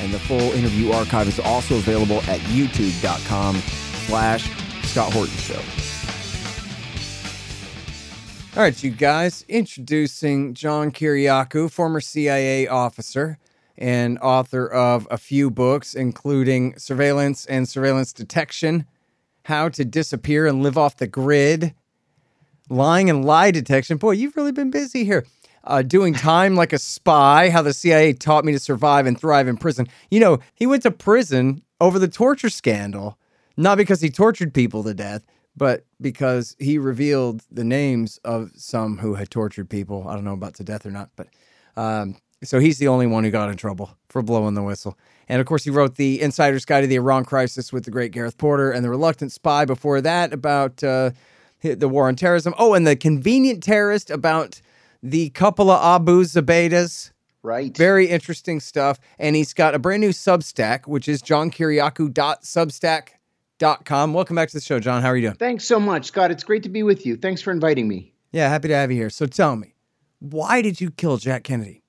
and the full interview archive is also available at youtube.com slash Scott Horton Show. All right, you guys, introducing John Kiriakou, former CIA officer and author of a few books, including Surveillance and Surveillance Detection, How to Disappear and Live Off the Grid, Lying and Lie Detection. Boy, you've really been busy here. Uh, doing time like a spy, how the CIA taught me to survive and thrive in prison. You know, he went to prison over the torture scandal, not because he tortured people to death, but because he revealed the names of some who had tortured people. I don't know about to death or not, but um, so he's the only one who got in trouble for blowing the whistle. And of course, he wrote the Insider's Guide to the Iran Crisis with the great Gareth Porter and the Reluctant Spy before that about uh, the war on terrorism. Oh, and the Convenient Terrorist about the couple of Abu Zubaydahs. Right. Very interesting stuff. And he's got a brand new Substack, which is johnkiriakou.substack.com. Welcome back to the show, John. How are you doing? Thanks so much, Scott. It's great to be with you. Thanks for inviting me. Yeah, happy to have you here. So tell me, why did you kill Jack Kennedy?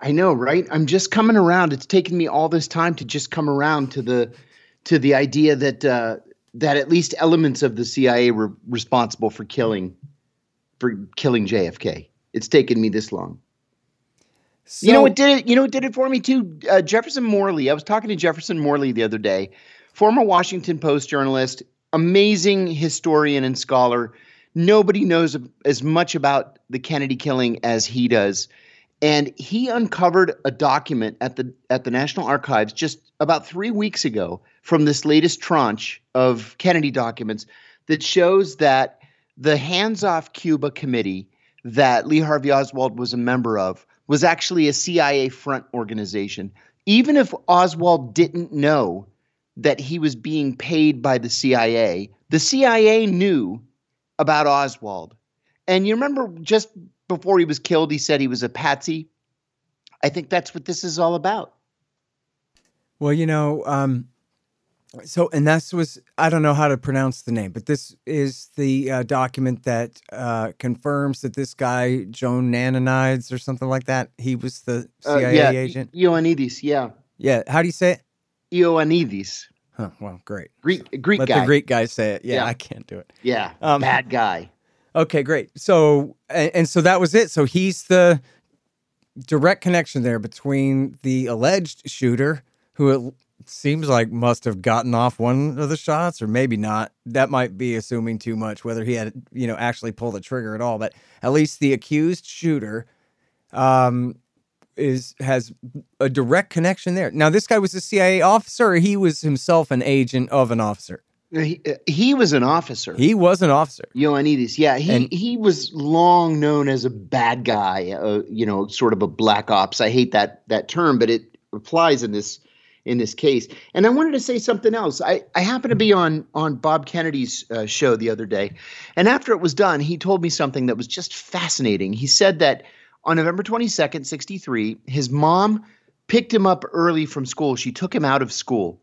I know, right? I'm just coming around. It's taken me all this time to just come around to the to the idea that uh, that at least elements of the CIA were responsible for killing for killing JFK. It's taken me this long. So, you know what did it? You know what did it for me too? Uh, Jefferson Morley. I was talking to Jefferson Morley the other day, former Washington Post journalist, amazing historian and scholar. Nobody knows as much about the Kennedy killing as he does, and he uncovered a document at the at the National Archives just about three weeks ago from this latest tranche of Kennedy documents that shows that the Hands Off Cuba Committee that Lee Harvey Oswald was a member of was actually a CIA front organization. Even if Oswald didn't know that he was being paid by the CIA, the CIA knew about Oswald. And you remember just before he was killed, he said he was a patsy. I think that's what this is all about. Well, you know, um, so, and this was, I don't know how to pronounce the name, but this is the uh, document that uh, confirms that this guy, joan Nanonides or something like that, he was the CIA uh, yeah, agent. Ioannidis, yeah. Yeah. How do you say it? Ioannidis. Huh, well, great. Greek, Greek Let guy. the Greek guy say it. Yeah, Yeah. I can't do it. yeah, Um, bad guy. Okay, great. So, and, and so that was it. So he's the direct connection there between the alleged shooter, who seems like must have gotten off one of the shots, or maybe not. That might be assuming too much, whether he had, you know, actually pulled the trigger at all. But at least the accused shooter, um, is has a direct connection there. Now, this guy was a CIA officer, or he was himself an agent of an officer. He, uh, he was an officer. He was an officer. Ioannidis, yeah, he And- he was long known as a bad guy, uh, you know, sort of a black ops. I hate that that term, but it applies in this in this case. And I wanted to say something else. I I happened to be on on Bob Kennedy's uh, show the other day, and after it was done, he told me something that was just fascinating. He said that on November twenty second, sixty three, his mom picked him up early from school. She took him out of school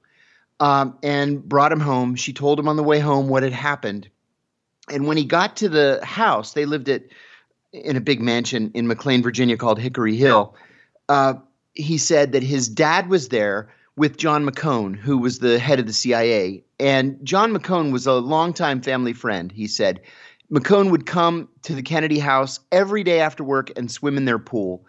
um, and brought him home. She told him on the way home what had happened. And when he got to the house, they lived at in a big mansion in McLean, Virginia, called Hickory Hill. Uh, he said that his dad was there with John McCone, who was the head of the CIA. And John McCone was a longtime family friend. He said McCone would come to the Kennedy house every day after work and swim in their pool.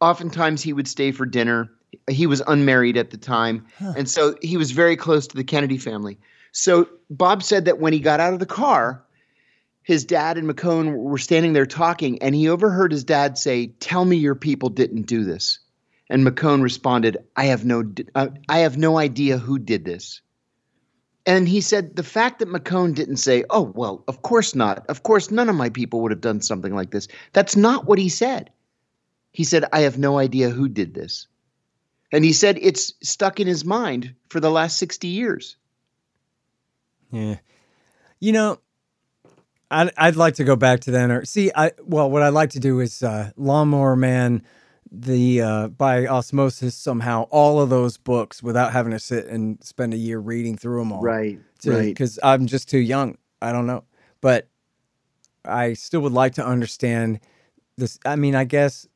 Oftentimes, he would stay for dinner. He was unmarried at the time, and so he was very close to the Kennedy family. So Bob said that when he got out of the car, his dad and McCone were standing there talking, and he overheard his dad say, "Tell me your people didn't do this." And McCone responded, "I have no, uh, I have no idea who did this." And he said the fact that McCone didn't say, "Oh well, of course not. Of course, none of my people would have done something like this." That's not what he said. He said, "I have no idea who did this." And he said it's stuck in his mind for the last 60 years. Yeah. You know, I'd, I'd like to go back to then or see I well what I'd like to do is uh Lawnmower Man the uh by osmosis somehow all of those books without having to sit and spend a year reading through them all. Right. to, right. because I'm just too young. I don't know, but I still would like to understand this. I mean, I guess.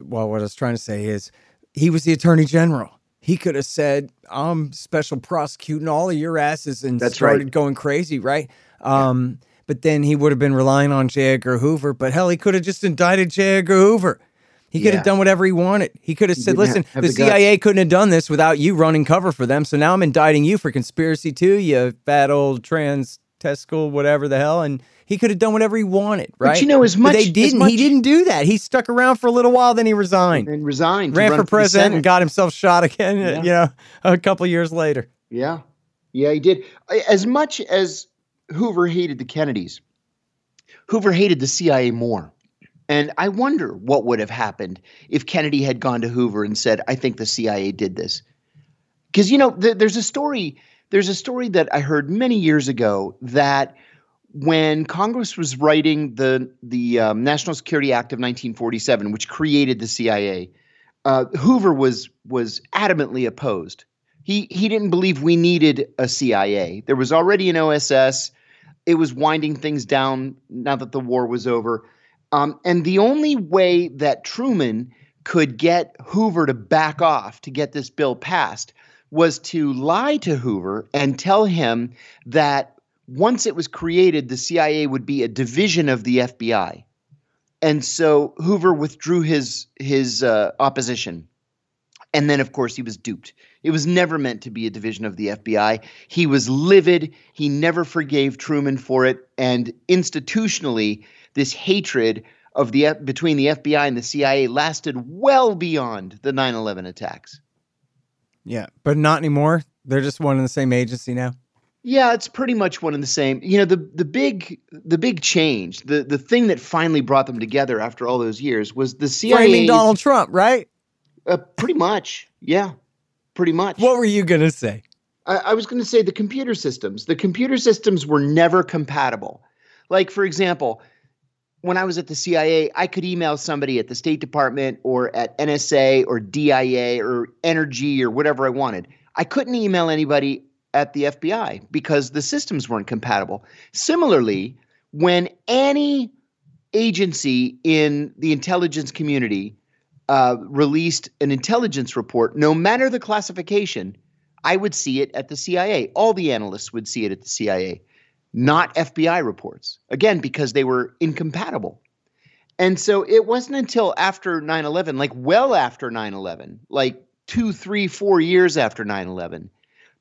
Well, what I was trying to say is, he was the attorney general. He could have said, "I'm special prosecuting all of your asses," and That's started right. going crazy, right? Um, but then he would have been relying on J. Edgar Hoover. But hell, he could have just indicted J. Edgar Hoover. He could Yeah. have done whatever he wanted. He could have said, "Listen, have the, the guts." CIA couldn't have done this without you running cover for them. So now I'm indicting you for conspiracy too, you fat old trans testicle, whatever the hell." And he could have done whatever he wanted, right? But you know, as But much- they didn't. much- he didn't do that. He stuck around for a little while, then he resigned, and resigned. ran for president, and got himself shot again. Yeah. You know, a couple years later. Yeah. Yeah, he did. As much as Hoover hated the Kennedys, Hoover hated the CIA more. And I wonder what would have happened if Kennedy had gone to Hoover and said, "I think the CIA did this." Because you know, th- there's a story. There's a story that I heard many years ago that when Congress was writing the the um, National Security Act of 1947, which created the CIA, uh, Hoover was was adamantly opposed. He he didn't believe we needed a CIA. There was already an OSS. It was winding things down now that the war was over. Um, and the only way that Truman could get Hoover to back off to get this bill passed was to lie to Hoover and tell him that once it was created, the CIA would be a division of the FBI. And so Hoover withdrew his his uh, opposition. And then, of course, he was duped. It was never meant to be a division of the FBI. He was livid. He never forgave Truman for it. And institutionally, this hatred of the F- between the FBI and the CIA lasted well beyond the 9/11 attacks. Yeah, but not anymore. They're just one and the same agency now. Yeah, it's pretty much one and the same. You know, the the big the big change, the the thing that finally brought them together after all those years was the CIA. Framing Donald Trump, right? Uh, pretty much, yeah, pretty much. What were you gonna say? I, I was going to say the computer systems. The computer systems were never compatible. Like, for example, when I was at the CIA, I could email somebody at the State Department or at NSA or DIA or Energy or whatever I wanted. I couldn't email anybody at the FBI because the systems weren't compatible. Similarly, when any agency in the intelligence community uh, released an intelligence report, no matter the classification, I would see it at the CIA. All the analysts would see it at the CIA, not FBI reports. Again, because they were incompatible. And so it wasn't until after 9 11, like well after 9 11, like two, three, four years after 9 11,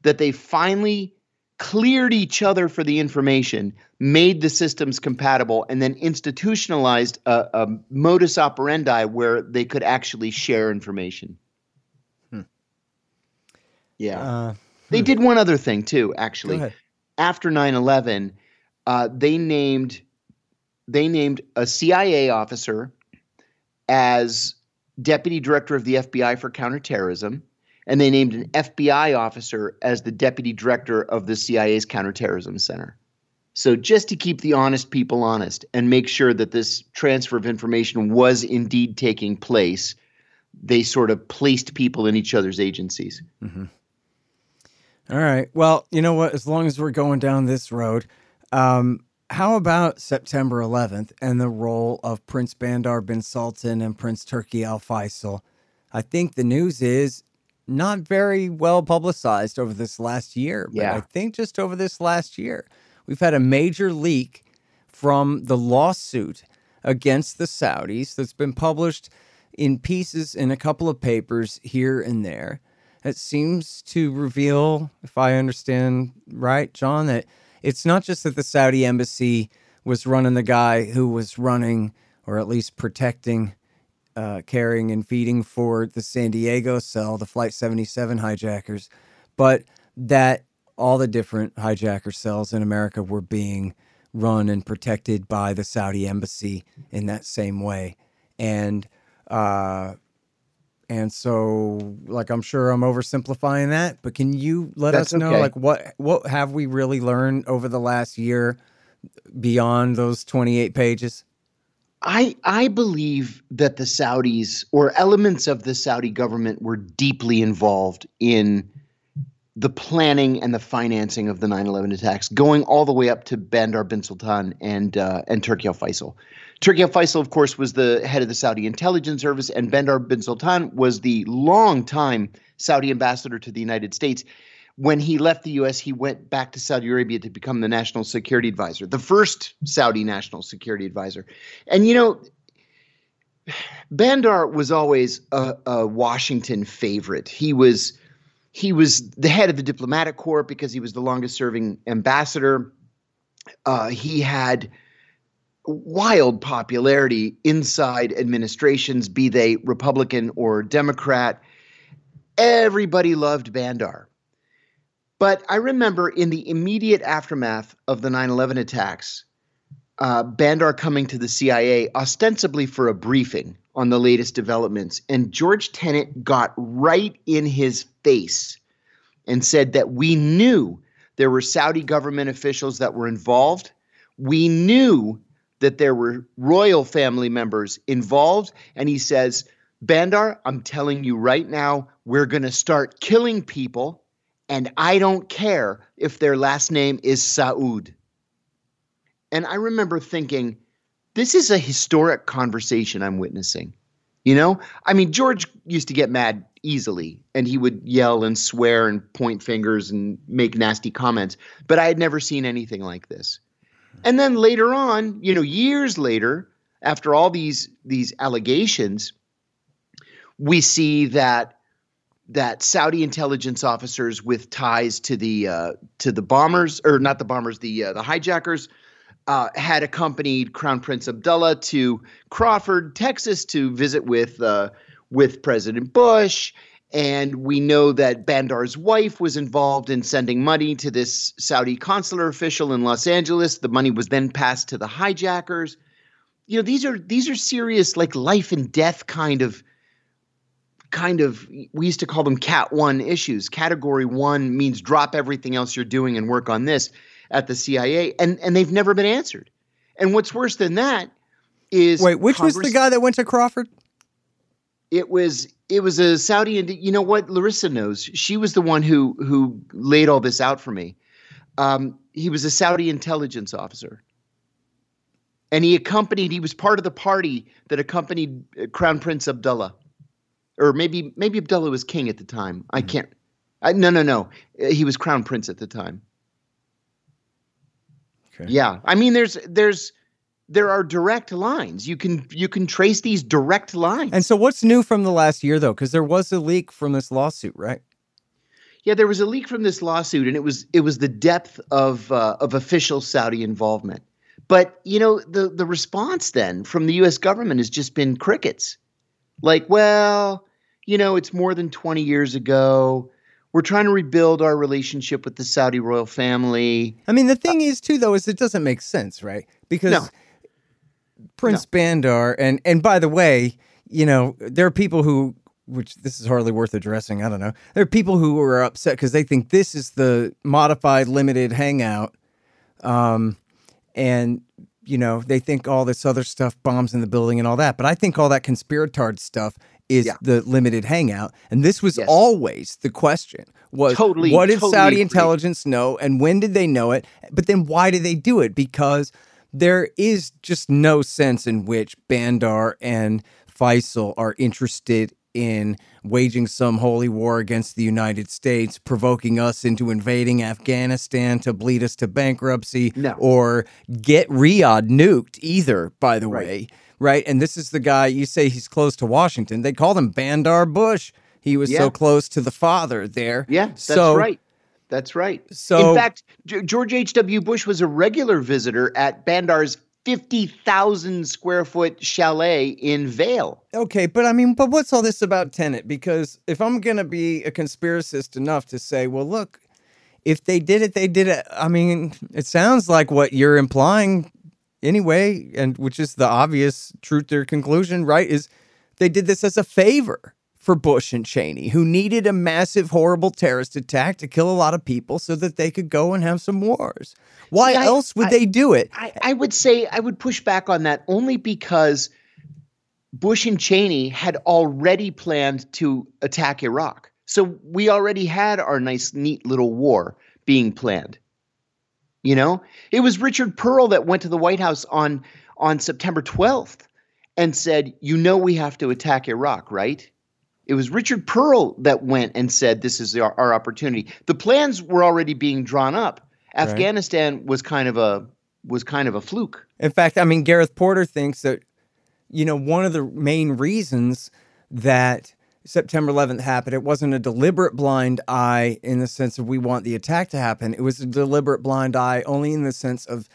that they finally cleared each other for the information, made the systems compatible, and then institutionalized a, a modus operandi where they could actually share information. Yeah. Uh, They did one other thing too, actually. After 9/11, uh, they named they named a CIA officer as deputy director of the FBI for counterterrorism, and they named an FBI officer as the deputy director of the CIA's counterterrorism center. So just to keep the honest people honest and make sure that this transfer of information was indeed taking place, they sort of placed people in each other's agencies. All right. Well, you know what? As long as we're going down this road, um, how about September 11th and the role of Prince Bandar bin Sultan and Prince Turki Al Faisal? I think the news is not very well publicized over this last year, but Yeah. I think just over this last year, we've had a major leak from the lawsuit against the Saudis that's been published in pieces in a couple of papers here and there. It seems to reveal, if I understand right, John, that it's not just that the Saudi embassy was running the guy who was running, or at least protecting, uh, carrying and feeding for the San Diego cell, the Flight 77 hijackers, but that all the different hijacker cells in America were being run and protected by the Saudi embassy in that same way. And uh, And so, like, I'm sure I'm oversimplifying that, but can you let That's us know, okay. like, what what have we really learned over the last year beyond those 28 pages? I I believe that the Saudis or elements of the Saudi government were deeply involved in the planning and the financing of the 9/11 attacks, going all the way up to Bandar bin Sultan and uh, and Turki al Faisal. Turki al Faisal, of course, was the head of the Saudi intelligence service, and Bandar bin Sultan was the longtime Saudi ambassador to the United States. When he left the U.S., he went back to Saudi Arabia to become the national security advisor, the first Saudi national security advisor. And you know, Bandar was always a, a Washington favorite. He was he was the head of the diplomatic corps because he was the longest serving ambassador. Uh, he had wild popularity inside administrations, be they Republican or Democrat. Everybody loved Bandar. But I remember in the immediate aftermath of the 9 11 attacks, uh, Bandar coming to the CIA ostensibly for a briefing on the latest developments. And George Tenet got right in his face and said that we knew there were Saudi government officials that were involved. We knew that there were royal family members involved. And he says, Bandar, I'm telling you right now, we're going to start killing people. And I don't care if their last name is Saud. And I remember thinking, this is a historic conversation I'm witnessing. You know, I mean, George used to get mad easily and he would yell and swear and point fingers and make nasty comments, but I had never seen anything like this. And then later on, you know, years later, after all these these allegations, we see that that Saudi intelligence officers with ties to the uh, to the bombers or not the bombers, the uh, the hijackers uh, had accompanied Crown Prince Abdullah to Crawford, Texas, to visit with uh, with President Bush. And we know that Bandar's wife was involved in sending money to this Saudi consular official in Los Angeles. The money was then passed to the hijackers. You know, these are these are serious, like life and death kind of kind of we used to call them cat one issues. Category one means drop everything else you're doing and work on this at the CIA, and and they've never been answered. And what's worse than that is Wait, which was the guy that went to Crawford? It was it was a Saudi, and you know what? Larissa knows. She was the one who who laid all this out for me. Um, he was a Saudi intelligence officer, and he accompanied. He was part of the party that accompanied uh, Crown Prince Abdullah, or maybe maybe Abdullah was king at the time. I can't. I, no, no, no. He was Crown Prince at the time. Okay. Yeah, I mean, there's there's there are direct lines. You can you can trace these direct lines. And so, what's new from the last year, though? Because there was a leak from this lawsuit, right? Yeah, there was a leak from this lawsuit, and it was it was the depth of uh, of official Saudi involvement. But you know, the the response then from the U.S. government has just been crickets. Like, well, you know, it's more than twenty years ago. We're trying to rebuild our relationship with the Saudi royal family. I mean, the thing is, too, though, is it doesn't make sense, right? Because No. Prince Bandar, and and by the way, you know, there are people who, which this is hardly worth addressing. I don't know. There are people who are upset because they think this is the modified limited hangout, um, and you know they think all this other stuff, bombs in the building, and all that. But I think all that conspiratard stuff is Yeah. the limited hangout, and this was Yes. always the question: was Totally- what did totally Saudi agree. intelligence know, and when did they know it? But then why did they do it? Because there is just no sense in which Bandar and Faisal are interested in waging some holy war against the United States, provoking us into invading Afghanistan to bleed us to bankruptcy, No. or get Riyadh nuked either, by the Right. way. Right. And this is the guy you say he's close to Washington. They called him Bandar Bush. He was Yeah. so close to the father there. Yeah, that's so, right. That's right. So- in fact, G- George H.W. Bush was a regular visitor at Bandar's 50,000 square foot chalet in Vail. Okay, but I mean, but what's all this about Tenet? Because if I'm gonna be a conspiracist enough to say, well, look, if they did it, they did it. I mean, it sounds like what you're implying anyway, and which is the obvious truth their conclusion, right? Is they did this as a favor for Bush and Cheney, who needed a massive, horrible terrorist attack to kill a lot of people so that they could go and have some wars. Why I- else would I- they do it? I, I would say I would push back on that only because Bush and Cheney had already planned to attack Iraq. So we already had our nice, neat little war being planned. You know, it was Richard Perle that went to the White House on on September 12th and said, "You know, we have to attack Iraq, right?" It was Richard Perle that went and said, "This is our, our opportunity." The plans were already being drawn up. Right. Afghanistan was kind of a was kind of a fluke. In fact, I mean, Gareth Porter thinks that, you know, one of the main reasons that September 11th happened, it wasn't a deliberate blind eye in the sense of we want the attack to happen. It was a deliberate blind eye only in the sense of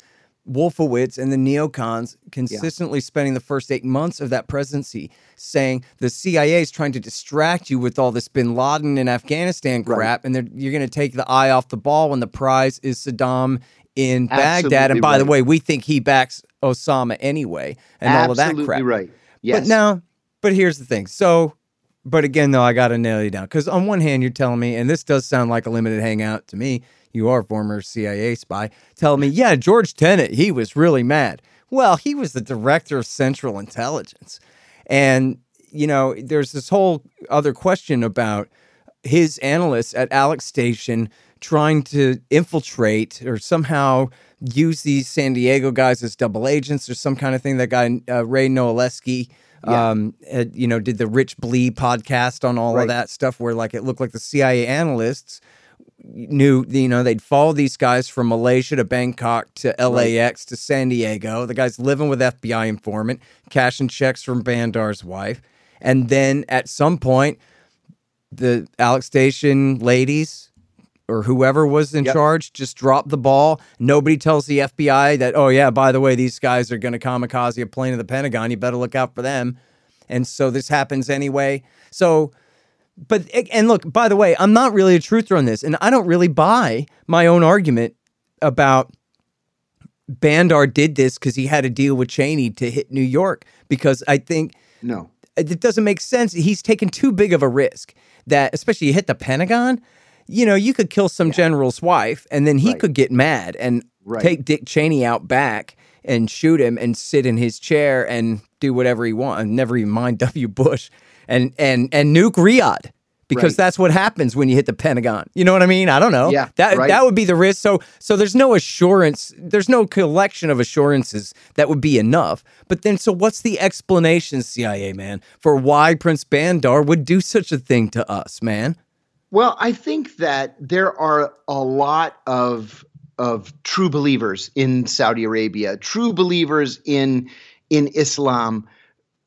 Wolfowitz and the neocons consistently spending the first eight months of that presidency saying the CIA is trying to distract you with all this bin Laden and Afghanistan Right. crap, and you're going to take the eye off the ball when the prize is Saddam in Baghdad. And by the way, we think he backs Osama anyway, and all of that crap. right. Yes. But now, but here's the thing. So, but again, though, I got to nail you down because on one hand, you're telling me, and this does sound like a limited hangout to me. You are a former CIA spy, telling me, yeah, George Tenet, he was really mad. Well, he was the director of Central Intelligence, and you know, there's this whole other question about his analysts at Alec Station trying to infiltrate or somehow use these San Diego guys as double agents or some kind of thing. That guy uh, Ray Nowosielski, Yeah. um, you know, did the Rich Blee podcast on all Right. of that stuff, where like it looked like the CIA analysts knew, you know, they'd follow these guys from Malaysia to Bangkok to LAX to San Diego. The guy's living with FBI informant, cashing checks from Bandar's wife. And then at some point, the Alec Station ladies or whoever was in Yep. charge just dropped the ball. Nobody tells the FBI that, oh, yeah, by the way, these guys are going to kamikaze a plane to the Pentagon. You better look out for them. And so this happens anyway. So, but, and look, by the way, I'm not really a truther on this. And I don't really buy my own argument about Bandar did this because he had a deal with Cheney to hit New York. Because I think no. it doesn't make sense. He's taken too big of a risk that, especially you hit the Pentagon, you know, you could kill some general's wife and then he Right. could get mad and Right. take Dick Cheney out back and shoot him and sit in his chair and do whatever he wants. Never even mind W. Bush and and and nuke Riyadh. Because Right. that's what happens when you hit the Pentagon. You know what I mean? I don't know. Yeah, that right. that would be the risk. So so there's no assurance. There's no collection of assurances that would be enough. But then so what's the explanation, CIA man, for why Prince Bandar would do such a thing to us, man? Well, I think that there are a lot of of true believers in Saudi Arabia, true believers in in Islam,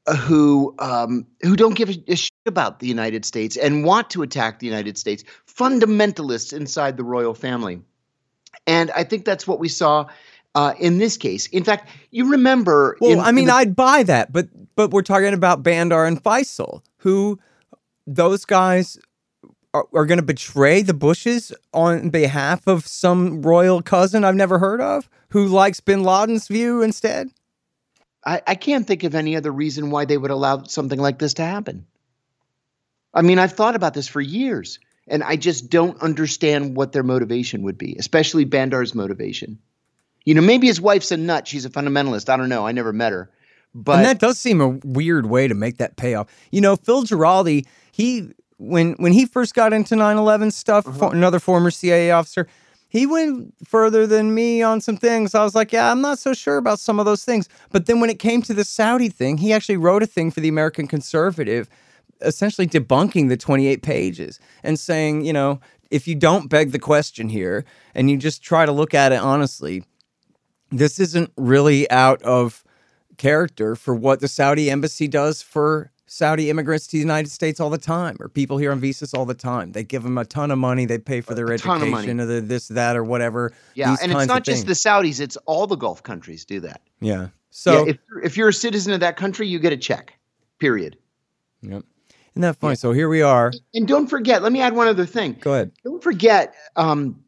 uh, who um, who don't give a, a shit about the United States and want to attack the United States. Fundamentalists inside the royal family, and I think that's what we saw. Uh, in this case, in fact, you remember. Well, in- I mean, the- I'd buy that, but but we're talking about Bandar and Faisal, who those guys are, are going to betray the Bushes on behalf of some royal cousin I've never heard of, who likes Bin Laden's view instead. I, I can't think of any other reason why they would allow something like this to happen. I mean, I've thought about this for years, and I just don't understand what their motivation would be, especially Bandar's motivation. You know, maybe his wife's a nut. She's a fundamentalist. I don't know. I never met her. But and that does seem a weird way to make that payoff. You know, Phil Giraldi, he when when he first got into 9/11 stuff, Uh-huh. fo- another former CIA officer, he went further than me on some things. I was like, yeah, I'm not so sure about some of those things. But then when it came to the Saudi thing, he actually wrote a thing for the American Conservative essentially debunking the 28 pages and saying, you know, if you don't beg the question here and you just try to look at it honestly, this isn't really out of character for what the Saudi embassy does for Saudi immigrants to the United States all the time, or people here on visas all the time. They give them a ton of money. They pay for their A education, or the, this, that, or whatever. yeah, and it's not just the. Saudis; it's all the Gulf countries do that. yeah. So yeah, if, if you're a citizen of that country, you get a check. Period. yep. Isn't that funny? So here we are. And don't forget. Let me add one other thing. Go ahead. Don't forget um,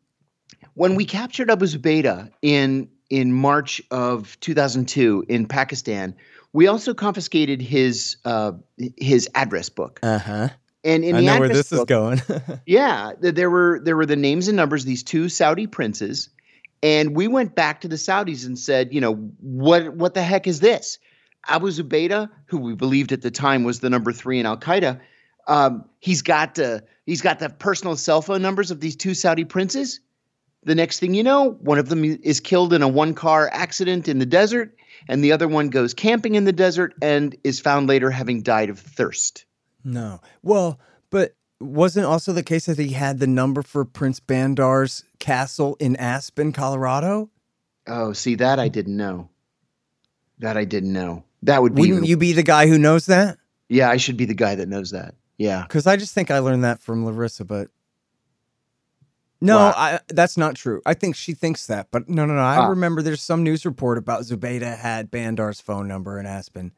when we captured Abu Zubaydah in in March of 2002 in Pakistan. We also confiscated his uh, his address book. Uh huh. And in I the know where Atlas this is book- going. Yeah, there were there were the names and numbers of these two Saudi princes, and we went back to the Saudis and said, you know, what what the heck is this? Abu Zubaydah, who we believed at the time was the number three in Al Qaeda, um, he's got uh, he's got the personal cell phone numbers of these two Saudi princes. The next thing you know, one of them is killed in a one car accident in the desert, and the other one goes camping in the desert and is found later having died of thirst. no. Well, but wasn't also the case that he had the number for Prince Bandar's castle in Aspen, Colorado? Oh, see that I didn't know. That I didn't know. That would be. Wouldn't you be the guy who knows that? yeah, I should be the guy that knows that. Yeah. Because I just think I learned that from Larissa, but no, Wow. I, that's not true. I think she thinks that, but no, no, no. I Ah. remember there's some news report about Zubaydah had Bandar's phone number in Aspen.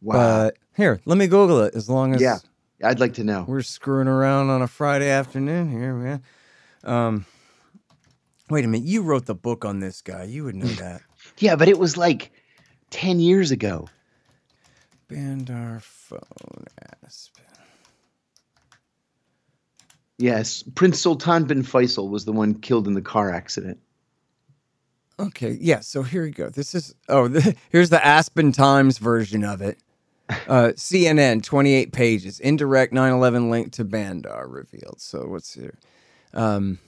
Wow. But here, let me Google it. As long as Yeah. I'd like to know. we're screwing around on a Friday afternoon here, man. Um, wait a minute. You wrote the book on this guy. You would know that. Yeah, but it was like ten years ago. Bandar phone Aspen. Yes, Prince Sultan bin Faisal was the one killed in the car accident. Okay, yeah. So here we go. This is oh, the, here's the Aspen Times version of it. Uh, CNN, 28 pages. Indirect 9/11 link to Bandar revealed. So what's here? Um,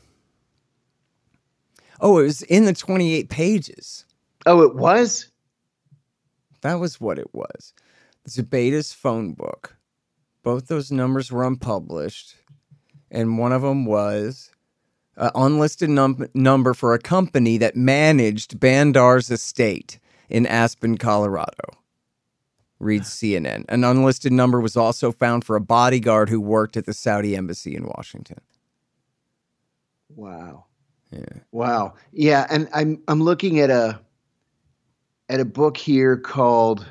oh, it was in the 28 pages. Oh, it was. That was what it was. Zubaydah's phone book. Both those numbers were unpublished, and one of them was an unlisted num- number for a company that managed Bandar's estate in Aspen, Colorado. Reads ah. CNN. An unlisted number was also found for a bodyguard who worked at the Saudi embassy in Washington. Wow. Yeah. Wow. Yeah, and I'm I'm looking at a at a book here called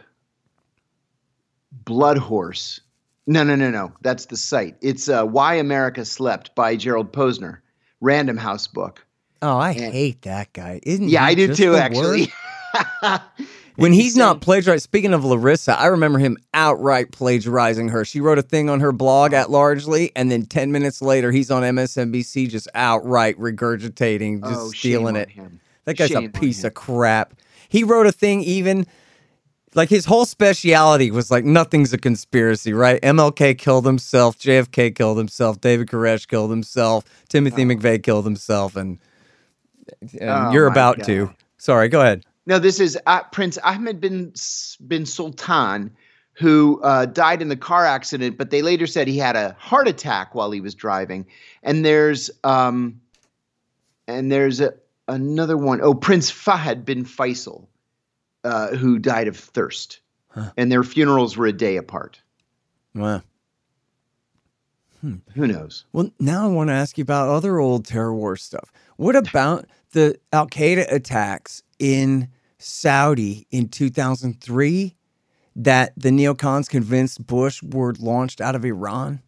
Blood Horse. No, no, no, no. That's the site. It's uh, Why America Slept by Gerald Posner. Random House book. Oh, I Yeah. hate that guy. Isn't Yeah, I do too, actually. when he's not plagiarizing, speaking of Larissa, I remember him outright plagiarizing her. She wrote a thing on her blog at largely, and then 10 minutes later, he's on MSNBC just outright regurgitating, just oh, stealing it. That guy's Shame a piece of crap. He wrote a thing even like his whole speciality was like nothing's a conspiracy, right? MLK killed himself, JFK killed himself, David Koresh killed himself, Timothy McVeigh killed himself, and, and Oh, you're about to. Sorry, go ahead. No, this is uh, Prince Ahmed bin bin Sultan, who uh, died in the car accident, but they later said he had a heart attack while he was driving. And there's um, and there's a, another one. Oh, Prince Fahad bin Faisal, uh, who died of thirst, Huh. and their funerals were a day apart. Wow. Who knows? Well, now I want to ask you about other old terror war stuff. What about the Al Qaeda attacks in Saudi in 2003 that the neocons convinced Bush were launched out of Iran?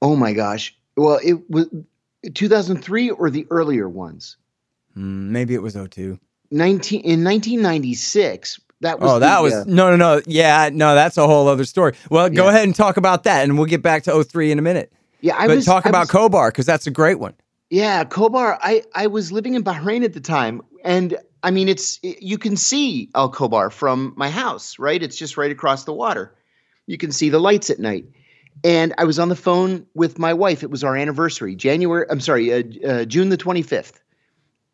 Oh my gosh! Well, it was 2003 or the earlier ones. Hmm, maybe it was 02. 19 in 1996. That was Oh, that the, was uh, no, no, no. Yeah, no, that's a whole other story. Well, go Yeah. ahead and talk about that, and we'll get back to 03 in a minute. yeah. I but was talk I about was- Khobar because that's a great one. Yeah, Khobar. I I was living in Bahrain at the time, and I mean, it's you can see Al Khobar from my house, right? It's just right across the water. You can see the lights at night. And I was on the phone with my wife. It was our anniversary, January. I'm sorry, uh, uh, June the 25th,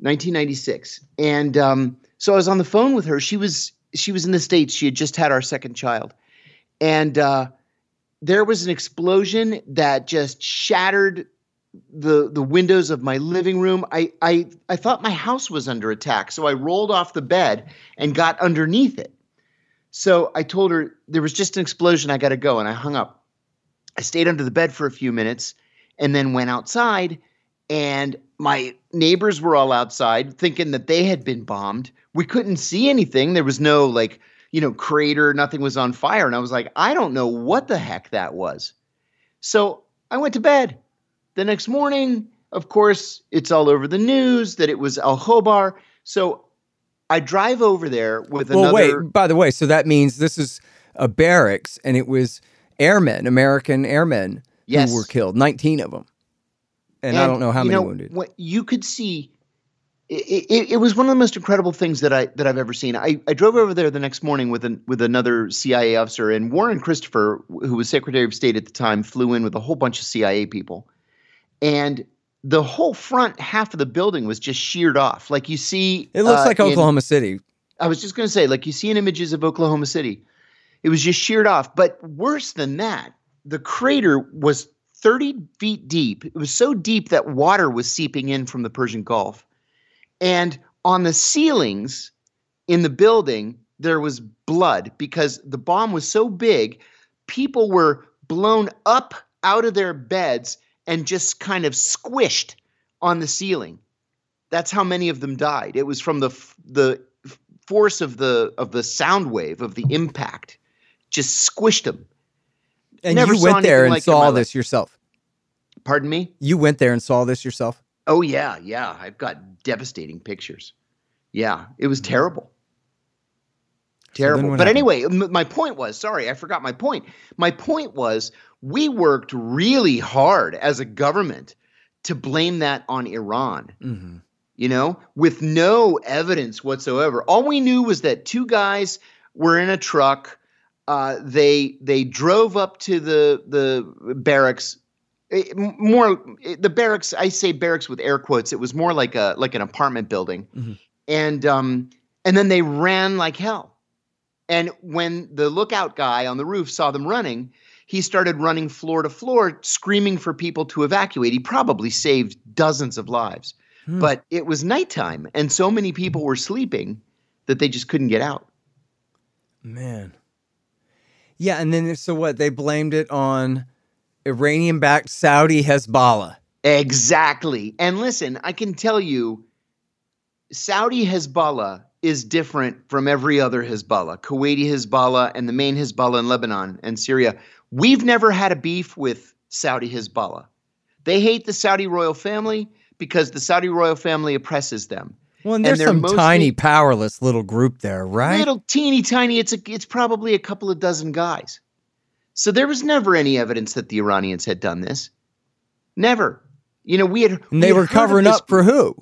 1996. And um, so I was on the phone with her. She was she was in the states. She had just had our second child, and uh, there was an explosion that just shattered the the windows of my living room. I I I thought my house was under attack, so I rolled off the bed and got underneath it. So I told her there was just an explosion. I got to go, and I hung up. I stayed under the bed for a few minutes, and then went outside. And my neighbors were all outside, thinking that they had been bombed. We couldn't see anything. There was no like you know crater. Nothing was on fire, and I was like, I don't know what the heck that was. So I went to bed. The next morning, of course, it's all over the news that it was Al Khobar. So I drive over there with Well, another. wait. By the way, so that means this is a barracks, and it was airmen, American airmen Yes. who were killed, 19 of them. And, I don't know how you many know, wounded. What you could see, it, it, it was one of the most incredible things that I that I've ever seen. I, I drove over there the next morning with an with another CIA officer, and Warren Christopher, who was Secretary of State at the time, flew in with a whole bunch of CIA people, and the whole front half of the building was just sheared off, like you see. It looks uh, like in- Oklahoma City. I was just going to say, like you see in images of Oklahoma City, it was just sheared off. But worse than that, the crater was 30 feet deep. It was so deep that water was seeping in from the Persian Gulf. And on the ceilings in the building, there was blood because the bomb was so big, people were blown up out of their beds and just kind of squished on the ceiling. That's how many of them died. It was from the the force of the of the sound wave of the impact, just squished them. And Never you went there and like it in my saw this yourself. Pardon me. You went there and saw this yourself. Oh yeah, yeah. I've got devastating pictures. Yeah, it was terrible. then Terrible. what but anyway, m- my point was sorry, I forgot my point. My point was we worked really hard as a government to blame that on Iran. Mm-hmm. you know, with no evidence whatsoever. All we knew was that two guys were in a truck. Uh, they they drove up to the the barracks. Eh, m- More eh, the barracks. I say barracks with air quotes. It was more like a like an apartment building, Mhm. and um and then they ran like hell. And when the lookout guy on the roof saw them running, he started running floor to floor, screaming for people to evacuate. He probably saved dozens of lives. Hmm. But it was nighttime, and so many people were sleeping that they just couldn't get out. Man. Yeah, and then so what? They blamed it on Iranian backed Saudi Hezbollah. Exactly. And listen, I can tell you, Saudi Hezbollah is different from every other Hezbollah, Kuwaiti Hezbollah, and the main Hezbollah in Lebanon and Syria. We've never had a beef with Saudi Hezbollah. They hate the Saudi royal family because the Saudi royal family oppresses them. Well, and And there's they're some mostly- tiny, powerless little group there, right? Little teeny tiny. It's a, it's probably a couple of dozen guys. So there was never any evidence that the Iranians had done this. Never. You know, we had and they we were covering up for who?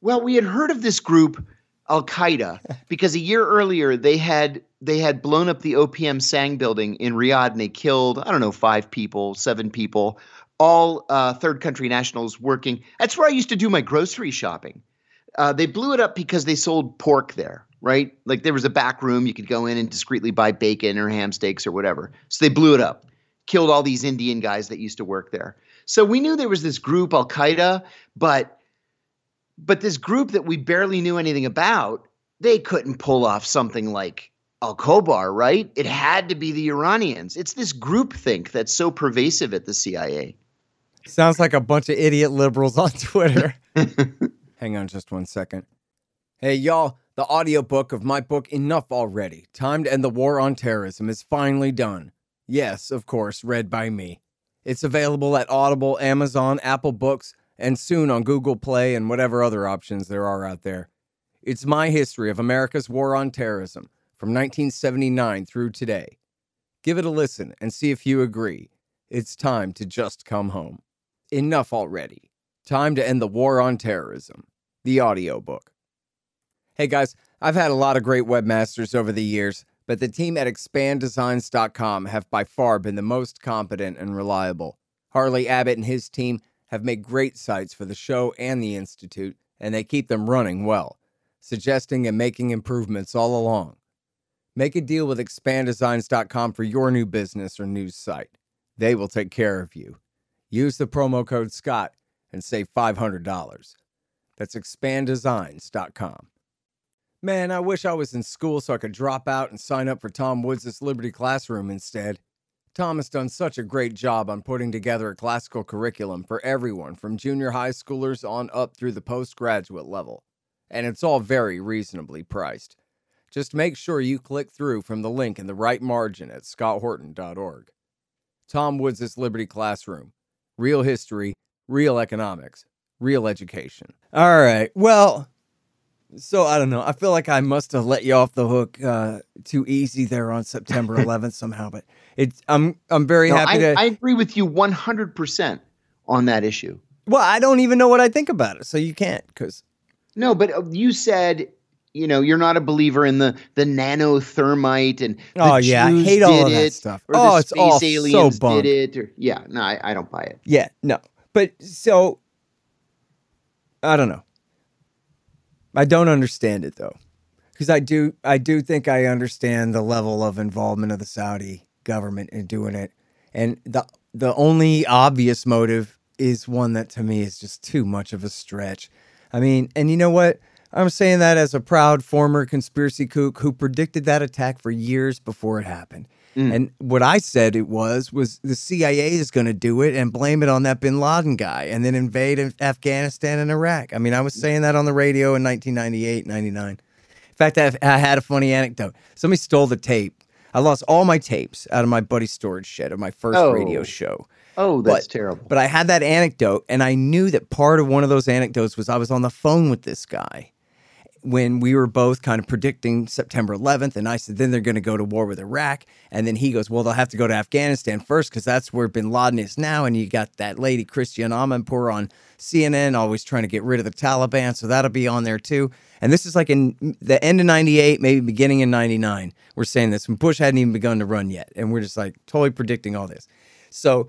Well, we had heard of this group, Al Qaeda, because a year earlier they had they had blown up the OPM-SANG building in Riyadh and they killed I don't know five people, seven people, all uh, third country nationals working. That's where I used to do my grocery shopping. Uh, they blew it up because they sold pork there, right? Like there was a back room you could go in and discreetly buy bacon or ham steaks or whatever. So they blew it up, killed all these Indian guys that used to work there. So we knew there was this group Al Qaeda, but but this group that we barely knew anything about, they couldn't pull off something like Al Khobar, right? It had to be the Iranians. It's this groupthink that's so pervasive at the CIA. Sounds like a bunch of idiot liberals on Twitter. Hang on just one second. Hey, y'all, the audiobook of my book, Enough Already Time to End the War on Terrorism, is finally done. Yes, of course, read by me. It's available at Audible, Amazon, Apple Books, and soon on Google Play and whatever other options there are out there. It's my history of America's war on terrorism from 1979 through today. Give it a listen and see if you agree. It's time to just come home. Enough already. Time to end the war on terrorism. The audiobook. Hey guys, I've had a lot of great webmasters over the years, but the team at expanddesigns.com have by far been the most competent and reliable. Harley Abbott and his team have made great sites for the show and the Institute, and they keep them running well, suggesting and making improvements all along. Make a deal with expanddesigns.com for your new business or news site. They will take care of you. Use the promo code SCOTT and save $500. That's expanddesigns.com. Man, I wish I was in school so I could drop out and sign up for Tom Woods' Liberty Classroom instead. Tom has done such a great job on putting together a classical curriculum for everyone from junior high schoolers on up through the postgraduate level. And it's all very reasonably priced. Just make sure you click through from the link in the right margin at scotthorton.org. Tom Woods' Liberty Classroom. Real history, real economics, real education. All right. Well, So I don't know. I feel like I must have let you off the hook uh, too easy there on September 11th somehow. But it's I'm I'm very No, happy I, to. I agree with you 100% on that issue. well, I don't even know what I think about it, so you can't because No, but uh, you said, you know, you're not a believer in the the nanothermite and the Oh, yeah, I hate all of that it, stuff. Or Oh, it's all so bunk. did it. Or, yeah, no, I, I don't buy it. yeah, no. But so I don't know. I don't understand it though, because I do I do think I understand the level of involvement of the Saudi government in doing it, and the the only obvious motive is one that to me is just too much of a stretch. I mean, and you know what? I'm saying that as a proud former conspiracy kook who predicted that attack for years before it happened. Mm. And what I said it was was the CIA is going to do it and blame it on that Bin Laden guy and then invade Afghanistan and Iraq. I mean, I was saying that on the radio in 1998, 99. In fact, I, I had a funny anecdote. Somebody stole the tape. I lost all my tapes out of my buddy's storage shed of my first Oh. radio show. Oh, that's But- terrible. But I had that anecdote, and I knew that part of one of those anecdotes was I was on the phone with this guy when we were both kind of predicting September 11th. And I said, then they're going to go to war with Iraq. And then he goes, well, they'll have to go to Afghanistan first because that's where bin Laden is now. And you got that lady, Christiane Amanpour, on CNN, always trying to get rid of the Taliban. So that'll be on there too. And this is like in the end of 98, maybe beginning in 99. We're saying this when Bush hadn't even begun to run yet. And we're just like totally predicting all this. So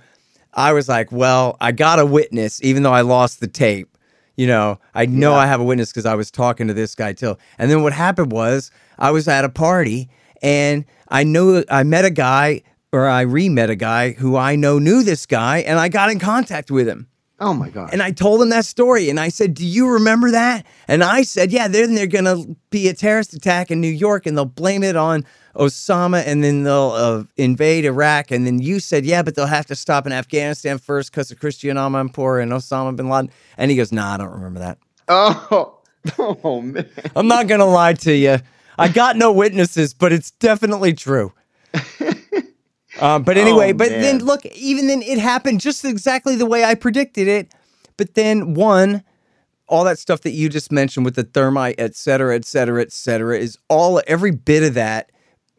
I was like, well, I got a witness, even though I lost the tape. You know, I know Yeah. I have a witness because I was talking to this guy till. And then what happened was I was at a party and I knew I met a guy or I re met a guy who I know knew this guy and I got in contact with him. Oh my god. And I told him that story and I said, Do you remember that? And I said, Yeah, then they're going to be a terrorist attack in New York and they'll blame it on Osama and then they'll uh, invade Iraq. And then you said, Yeah, but they'll have to stop in Afghanistan first because of Christiane Amanpour and Osama bin Laden. And he goes, Nah, I don't remember that. oh, oh man. I'm not going to lie to you. I got no witnesses, but it's definitely true. Um, but anyway, Oh, but then look, even then it happened just exactly the way I predicted it. But then one, all that stuff that you just mentioned with the thermite, et cetera, et cetera, et cetera, is all every bit of that.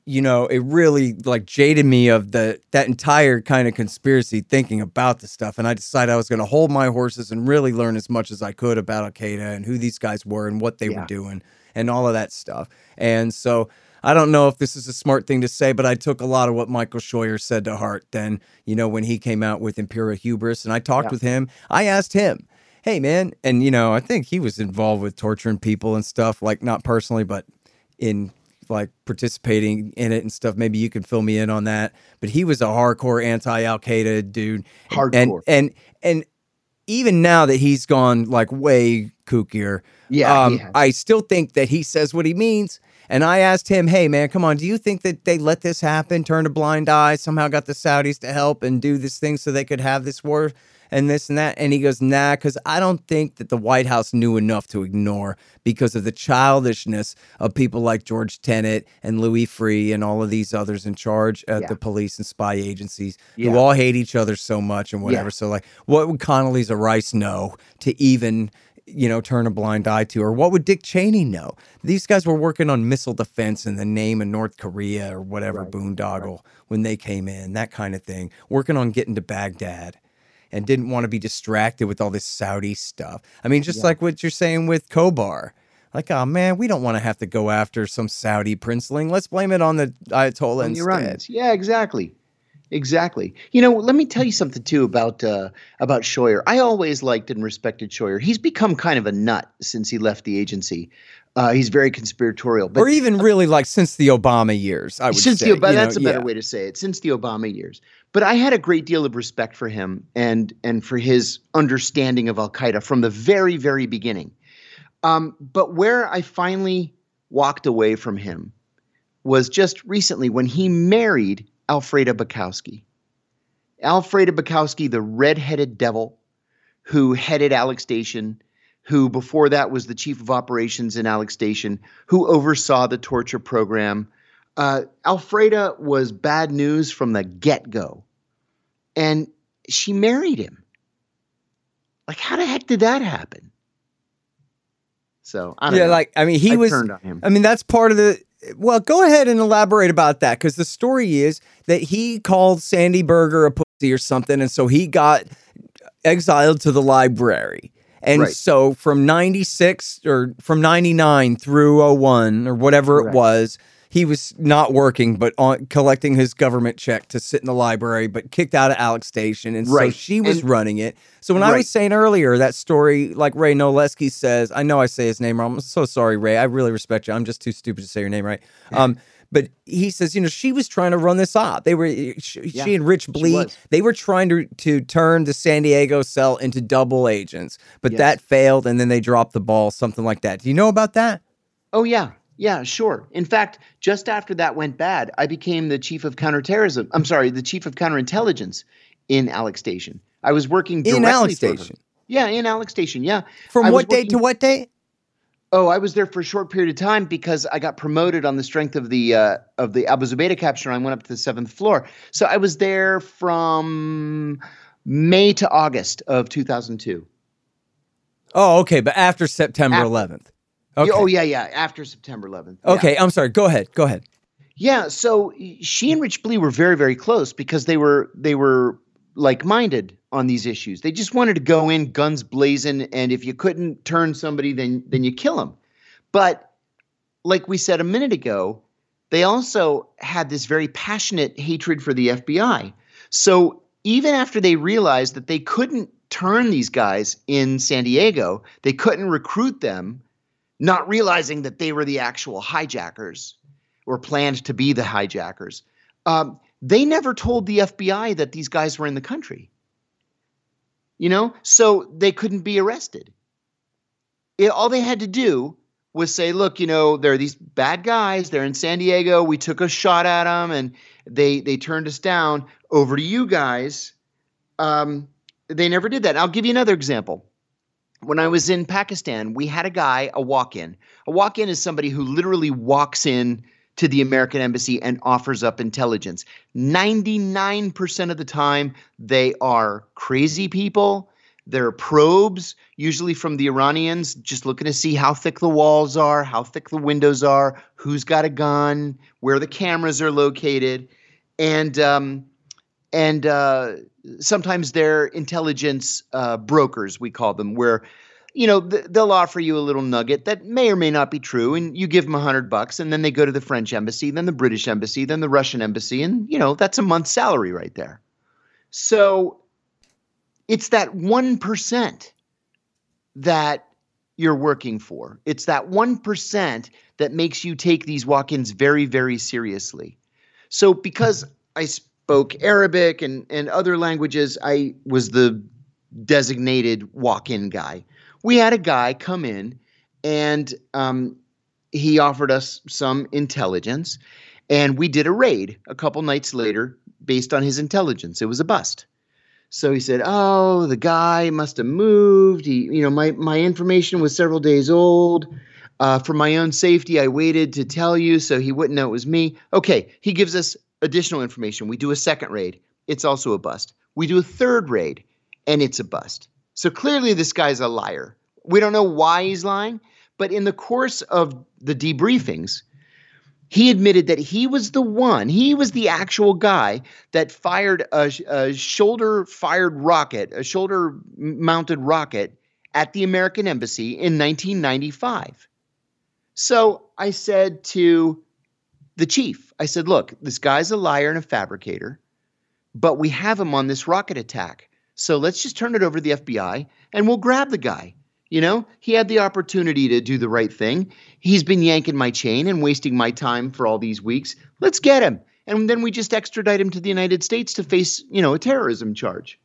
You know, it really like jaded me of the that entire kind of conspiracy thinking about the stuff, and I decided I was going to hold my horses and really learn as much as I could about Al Qaeda and who these guys were and what they Yeah. were doing and all of that stuff. And so I don't know if this is a smart thing to say, but I took a lot of what Michael Scheuer said to heart then, you know, when he came out with Imperial Hubris. And I talked Yeah. with him. I asked him, hey, man. And, you know, I think he was involved with torturing people and stuff, like not personally, but in like participating in it and stuff. Maybe you can fill me in on that. But he was a hardcore anti Al Qaeda dude. Hardcore. and, and, and, even now that he's gone like way kookier, Yeah, um. I still think that he says what he means. And I asked him, hey, man, come on, do you think that they let this happen, turned a blind eye, somehow got the Saudis to help and do this thing so they could have this war and this and that? And he goes, nah, because I don't think that the White House knew enough to ignore because of the childishness of people like George Tenet and Louis Freeh and all of these others in charge at Yeah. the police and spy agencies Yeah. who all hate each other so much and whatever. Yeah. So, like, what would Condoleezza Rice know to even you know, turn a blind eye to? Or what would Dick Cheney know? These guys were working on missile defense in the name of North Korea or whatever Right, boondoggle when they came in, that kind of thing. Working on getting to Baghdad and didn't want to be distracted with all this Saudi stuff. I mean, just Yeah. like what you're saying with Khobar. Like, oh man, we don't want to have to go after some Saudi princeling. Let's blame it on the Ayatollah instead. Iranians. Yeah, exactly. Exactly. You know, let me tell you something too about uh, about Scheuer. I always liked and respected Scheuer. He's become kind of a nut since he left the agency. Uh, he's very conspiratorial, but or even really like since the Obama years, I would since say. the Obama, you know, that's a better yeah. way to say it. Since the Obama years, but I had a great deal of respect for him and and for his understanding of Al Qaeda from the very very beginning. Um, but where I finally walked away from him was just recently when he married Alfreda Bikowsky. Alfreda Bikowsky, the red-headed devil who headed Alec Station, who before that was the chief of operations in Alec Station, who oversaw the torture program. Uh, Alfreda was bad news from the get-go, and she married him. Like, how the heck did that happen? So I don't yeah, know. like I mean, he I was. turned on him. I mean, that's part of the. Well, go ahead and elaborate about that because the story is that he called Sandy Berger a pussy or something, and so he got exiled to the library. And Right. so from 96 or from 99 through 01 or whatever Correct. it was, he was not working, but on collecting his government check to sit in the library, but kicked out of Alec Station. And so she was And- running it. So when I was saying earlier that story, like Ray Noleski says, I know I say his name wrong. I'm so sorry, Ray. I really respect you. I'm just too stupid to say your name right. Um, but he says, you know, she was trying to run this op. They were she, Yeah, she and Rich Blee. They were trying to to turn the San Diego cell into double agents, but Yes. that failed, and then they dropped the ball, something like that. Do you know about that? Oh yeah, yeah, sure. In fact, just after that went bad, I became the chief of counterterrorism. I'm sorry, the chief of counterintelligence in Alec Station. I was working In Alec. Station. Yeah, in Alec Station. Yeah. From what date to what date? Oh, I was there for a short period of time because I got promoted on the strength of the uh, of the Abu Zubaydah capture. And I went up to the seventh floor, so I was there from May to August of 2002. Oh, okay, but after September After. 11th. Yeah, oh, Okay. Oh yeah, yeah. After September 11th. Yeah. Okay, I'm sorry. Go ahead. Go ahead. Yeah, so she and Rich Blee were very, very close because they were they were like-minded on these issues. They just wanted to go in guns blazing, and if you couldn't turn somebody, then then you kill them. But like we said a minute ago, they also had this very passionate hatred for the FBI. So even after they realized that they couldn't turn these guys in San Diego, they couldn't recruit them, not realizing that they were the actual hijackers or planned to be the hijackers. Um, they never told the FBI that these guys were in the country. You know, so they couldn't be arrested. It- all they had to do was say, "Look, you know, there are these bad guys. They're in San Diego. We took a shot at them, and they they turned us down. Over to you guys." Um, they never did that. I'll give you another example. When I was in Pakistan, we had a guy, a walk-in. A walk-in is somebody who literally walks in to the American embassy and offers up intelligence. 99% of the time, they are crazy people. They're probes, usually from the Iranians, just looking to see how thick the walls are, how thick the windows are, who's got a gun, where the cameras are located. And, um, and uh, sometimes they're intelligence uh, brokers, we call them, where you know th- they'll offer you a little nugget that may or may not be true and you give them a hundred bucks and then they go to the french embassy then the british embassy then the russian embassy and you know that's a month's salary right there. So it's that 1% that you're working for. It's that 1% that makes you take these walk-ins very very seriously. So because i spoke arabic and, and other languages i was the designated walk-in guy. We had a guy come in and um, he offered us some intelligence and we did a raid a couple nights later based on his intelligence. It was a bust. So he said oh the guy must have moved. He you know my, my information was several days old. Uh, for my own safety i waited to tell you so he wouldn't know it was me. Okay he gives us additional information we do a second raid it's also a bust we do a third raid and it's a bust so clearly, this guy's a liar. We don't know why he's lying, but in the course of the debriefings, he admitted that he was the one, he was the actual guy that fired a, a shoulder fired rocket, a shoulder mounted rocket at the American Embassy in 1995. So I said to the chief, I said, look, this guy's a liar and a fabricator, but we have him on this rocket attack. So let's just turn it over to the FBI and we'll grab the guy. You know, he had the opportunity to do the right thing. He's been yanking my chain and wasting my time for all these weeks. Let's get him. And then we just extradite him to the United States to face, you know, a terrorism charge.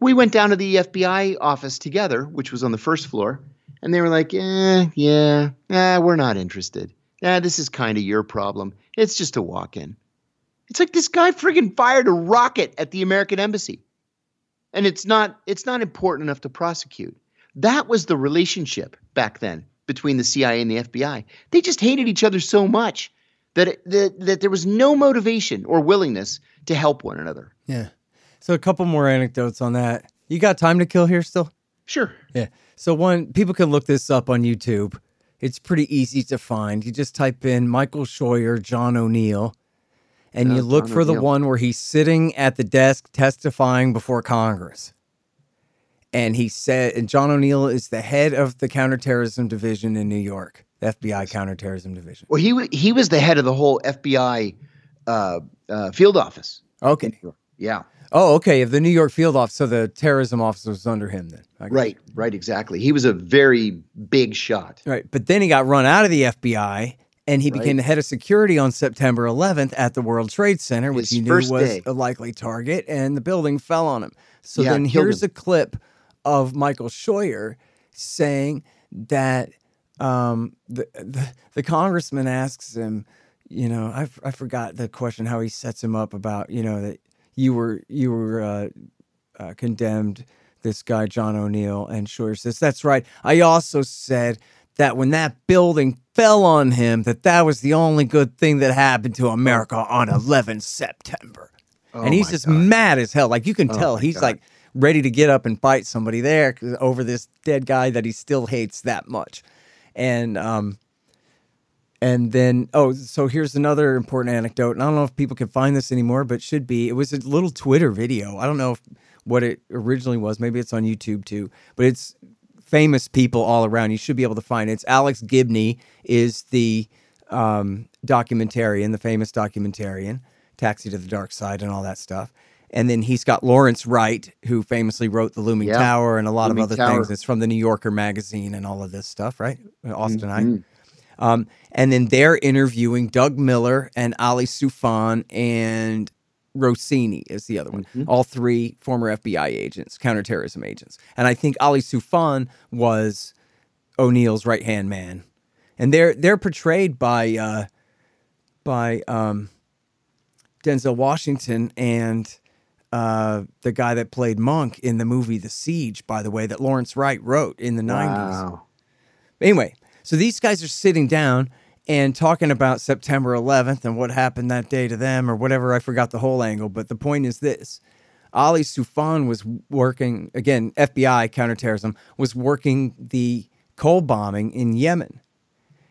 We went down to the FBI office together, which was on the first floor, and they were like, eh, yeah, eh, we're not interested. Yeah, this is kind of your problem. It's just a walk in. It's like this guy friggin' fired a rocket at the American embassy and it's not it's not important enough to prosecute. That was the relationship back then between the CIA and the FBI. They just hated each other so much that it, that, that there was no motivation or willingness to help one another. Yeah. So a couple more anecdotes on that. You got time to kill here still? Sure. Yeah. So one people can look this up on YouTube. It's pretty easy to find. You just type in Michael Scheuer, John O'Neill, and Oh, you look John for the one where he's sitting at the desk testifying before Congress. And he said, and John O'Neill is the head of the counterterrorism division in New York, the FBI counterterrorism division. Well, he he was the head of the whole FBI uh, uh, field office. Okay. Yeah. Oh, okay. Of the New York field office, so the terrorism officer was under him then. Right. Right. Exactly. He was a very big shot. Right. But then he got run out of the FBI and he became the head of security on September 11th at the World Trade Center, which His he knew was day. a likely target, and the building fell on him. So Yeah, then here's him. a clip of Michael Scheuer saying that um, the, the the congressman asks him, you know, I, I forgot the question how he sets him up about you know that you were you were uh, uh, condemned this guy John O'Neill and Scheuer says that's right. I also said that when that building fell on him, that that was the only good thing that happened to America on 11 September. Oh and he's just God. mad as hell. Like you can Oh tell he's God. like ready to get up and fight somebody there over this dead guy that he still hates that much. And um and then oh so here's another important anecdote. And I don't know if people can find this anymore, but should be. It was a little Twitter video. I don't know if, what it originally was. Maybe it's on YouTube too. But it's famous people all around. You should be able to find it. It's Alex Gibney is the um, documentarian, the famous documentarian, Taxi to the Dark Side, and all that stuff. And then he's got Lawrence Wright, who famously wrote The Looming. Tower and a lot Looming of other Tower. things. It's from the New Yorker magazine and all of this stuff, right? Austinite. Mhm. Um, and then they're interviewing Doug Miller and Ali Soufan and Rossini is the other one. Mhm. All three former FBI agents, counterterrorism agents. And I think Ali Soufan was O'Neill's right hand man. And they're they're portrayed by uh, by um, Denzel Washington and uh, the guy that played Monk in the movie The Siege, by the way, that Lawrence Wright wrote in the 90s. Wow. Anyway, so these guys are sitting down and talking about September 11th and what happened that day to them or whatever. I forgot the whole angle, but the point is this. Ali Soufan was working, again, FBI counterterrorism, was working the Cole bombing in Yemen.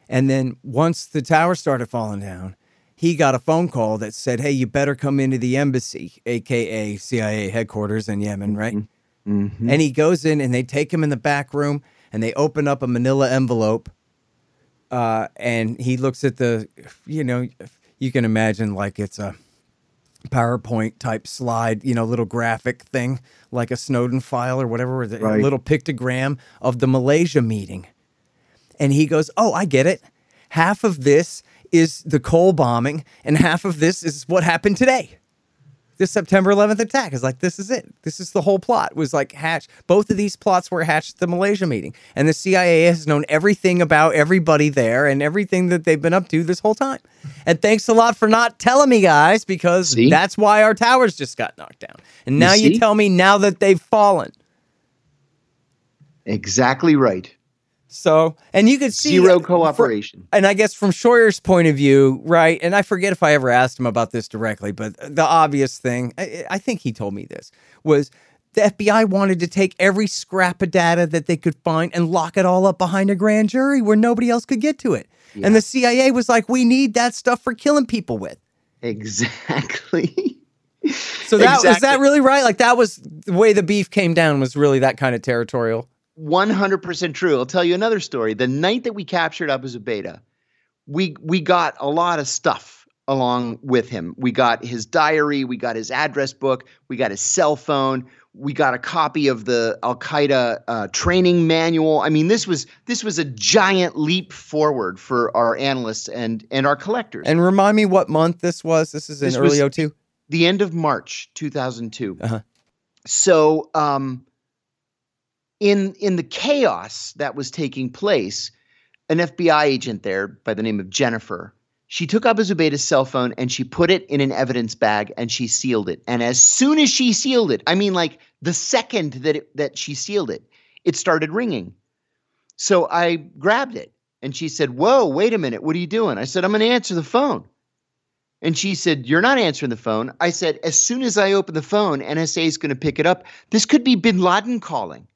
And then once the tower started falling down, he got a phone call that said, Hey, you better come into the embassy, AKA CIA headquarters in Yemen, right? Mhm. And he goes in and they take him in the back room and they open up a manila envelope. Uh, and he looks at the, you know, you can imagine like it's a PowerPoint type slide, you know, little graphic thing, like a Snowden file or whatever, with a Right. little pictogram of the Malaysia meeting. And he goes, Oh, I get it. Half of this is the Cole bombing, and half of this is what happened today this September 11th attack is like this is it. This is the whole plot. Was like hatched. Both of these plots were hatched at the Malaysia meeting, and the CIA has known everything about everybody there and everything that they've been up to this whole time. And thanks a lot for not telling me, guys, because See? that's why our towers just got knocked down. And now you, see? tell me now that they've fallen. Exactly right. So, and you could see Zero for- cooperation. and I guess from Scheuer's point of view, right? And I forget if I ever asked him about this directly, but the obvious thing, I, I think he told me this, was the FBI wanted to take every scrap of data that they could find and lock it all up behind a grand jury where nobody else could get to it. Yeah. And the CIA was like, we need that stuff for killing people with. Exactly. So that was that really right? Like that was the way the beef came down was really that kind of territorial. 100% true. I'll tell you another story. The night that we captured Abu Zubaydah, we we got a lot of stuff along with him. We got his diary, we got his address book, we got his cell phone, we got a copy of the Al Qaeda uh, training manual. I mean, this was this was a giant leap forward for our analysts and and our collectors. And remind me what month this was. This is in This early was- 02. the end of March 2002. Uh-huh. So, um, in in the chaos that was taking place, an FBI agent there by the name of Jennifer, she took Abu Zubaydah's cell phone and she put it in an evidence bag and she sealed it. And as soon as she sealed it, I mean, like the second that it, that she sealed it, it started ringing. So I grabbed it and she said, "Whoa, wait a minute, what are you doing?" I said, "I'm going to answer the phone." And she said, You're not answering the phone. I said, As soon as I open the phone, NSA is going to pick it up. This could be bin Laden calling.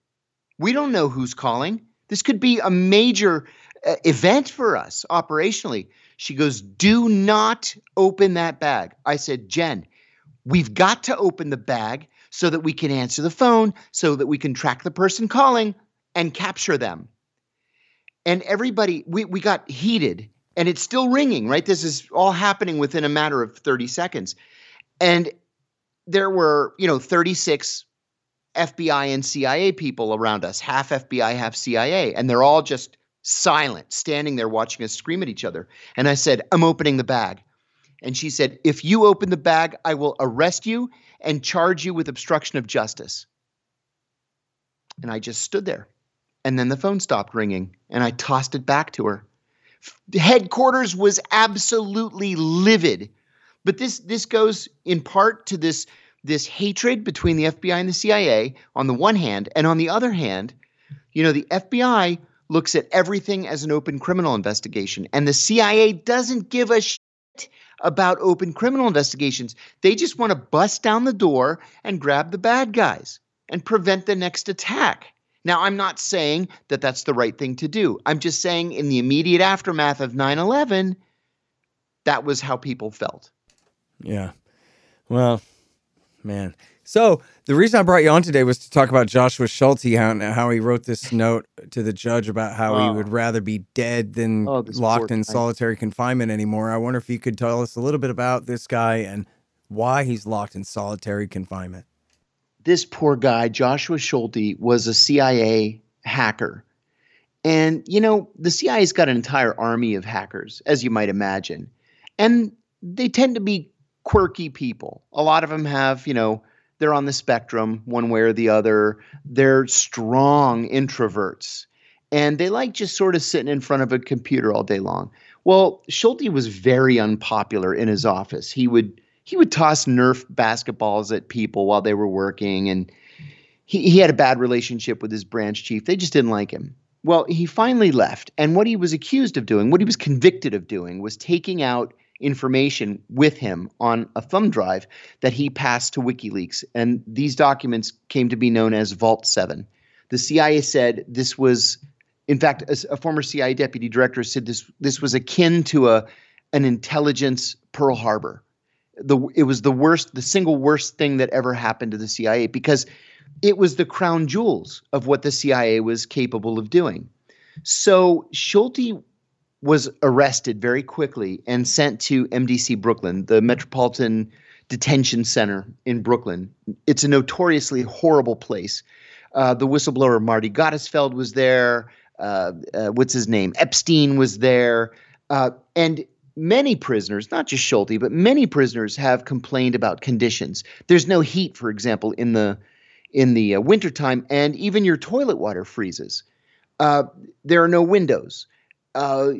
We don't know who's calling. This could be a major uh, event for us operationally. She goes, Do not open that bag. I said, Jen, we've got to open the bag so that we can answer the phone, so that we can track the person calling and capture them. And everybody, we, we got heated and it's still ringing, right? This is all happening within a matter of 30 seconds. And there were, you know, 36 FBI and CIA people around us, half FBI, half CIA, and they're all just silent, standing there watching us scream at each other. And I said, I'm opening the bag. And she said, If you open the bag, I will arrest you and charge you with obstruction of justice. And I just stood there. And then the phone stopped ringing, and I tossed it back to her. Headquarters was absolutely livid. But this this goes in part to this this hatred between the FBI and the CIA on the one hand, and on the other hand, you know, the FBI looks at everything as an open criminal investigation, and the CIA doesn't give a shit about open criminal investigations. They just want to bust down the door and grab the bad guys and prevent the next attack. Now, I'm not saying that that's the right thing to do. I'm just saying in the immediate aftermath of 9 11, that was how people felt. Yeah. Well, man. So the reason I brought you on today was to talk about Joshua Schulte, how, how he wrote this note to the judge about how oh. he would oh. rather be dead than oh, locked in solitary confinement anymore. I wonder if you could tell us a little bit about this guy and why he's locked in solitary confinement. This poor guy, Joshua Schulte, was a CIA hacker. And, you know, the CIA's got an entire army of hackers, as you might imagine. And they tend to be quirky people. A lot of them have, you know, they're on the spectrum one way or the other. They're strong introverts and they like just sort of sitting in front of a computer all day long. Well, Schulte was very unpopular in his office. He would he would toss Nerf basketballs at people while they were working, and he, he had a bad relationship with his branch chief. They just didn't like him. Well, he finally left, and what he was accused of doing, what he was convicted of doing, was taking out information with him on a thumb drive that he passed to WikiLeaks. And these documents came to be known as Vault 7. The CIA said this was, in fact, a, a former CIA deputy director said this, this was akin to a, an intelligence Pearl Harbor. The, it was the worst, the single worst thing that ever happened to the CIA because it was the crown jewels of what the CIA was capable of doing. So Schulte was arrested very quickly and sent to MDC Brooklyn, the Metropolitan Detention Center in Brooklyn. It's a notoriously horrible place. Uh, the whistleblower Marty Gottesfeld was there. Uh, uh, what's his name? Epstein was there. Uh, and many prisoners, not just Schulte, but many prisoners have complained about conditions. There's no heat, for example, in the in the uh, wintertime, and even your toilet water freezes. Uh, there are no windows uh,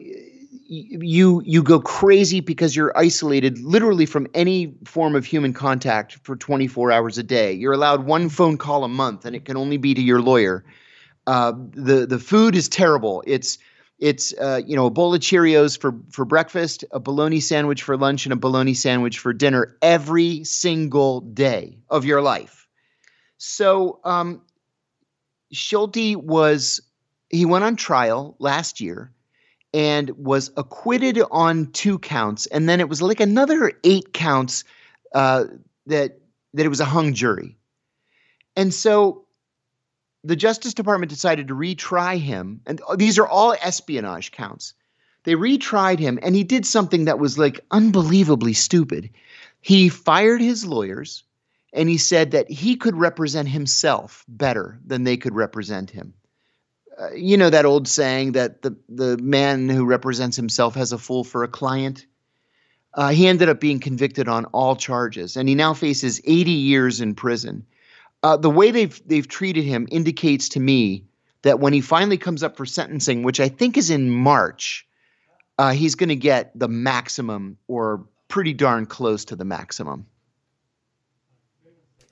you you go crazy because you're isolated literally from any form of human contact for 24 hours a day. You're allowed one phone call a month, and it can only be to your lawyer. Uh, the the food is terrible. It's it's uh, you know a bowl of Cheerios for for breakfast, a bologna sandwich for lunch, and a bologna sandwich for dinner every single day of your life. So um, Schulte was he went on trial last year and was acquitted on two counts, and then it was like another eight counts uh, that that it was a hung jury, and so the Justice Department decided to retry him, and these are all espionage counts. They retried him, and he did something that was like unbelievably stupid. He fired his lawyers, and he said that he could represent himself better than they could represent him. Uh, you know that old saying that the the man who represents himself has a fool for a client. Uh, he ended up being convicted on all charges, and he now faces 80 years in prison. Uh, the way they've they've treated him indicates to me that when he finally comes up for sentencing, which I think is in March, uh, he's going to get the maximum or pretty darn close to the maximum.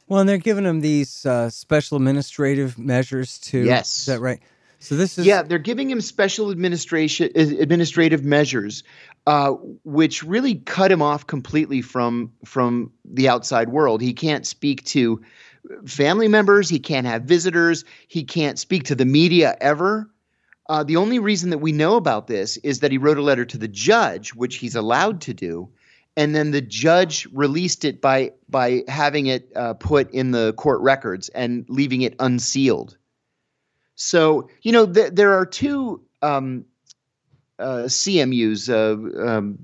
Well, and they're giving him these uh, special administrative measures too. Yes, is that right? So this is yeah, they're giving him special administration administrative measures, uh, which really cut him off completely from from the outside world. He can't speak to family members. He can't have visitors. He can't speak to the media ever. Uh, the only reason that we know about this is that he wrote a letter to the judge, which he's allowed to do, and then the judge released it by by having it uh, put in the court records and leaving it unsealed. So you know th- there are two um, uh, CMUs, uh, um,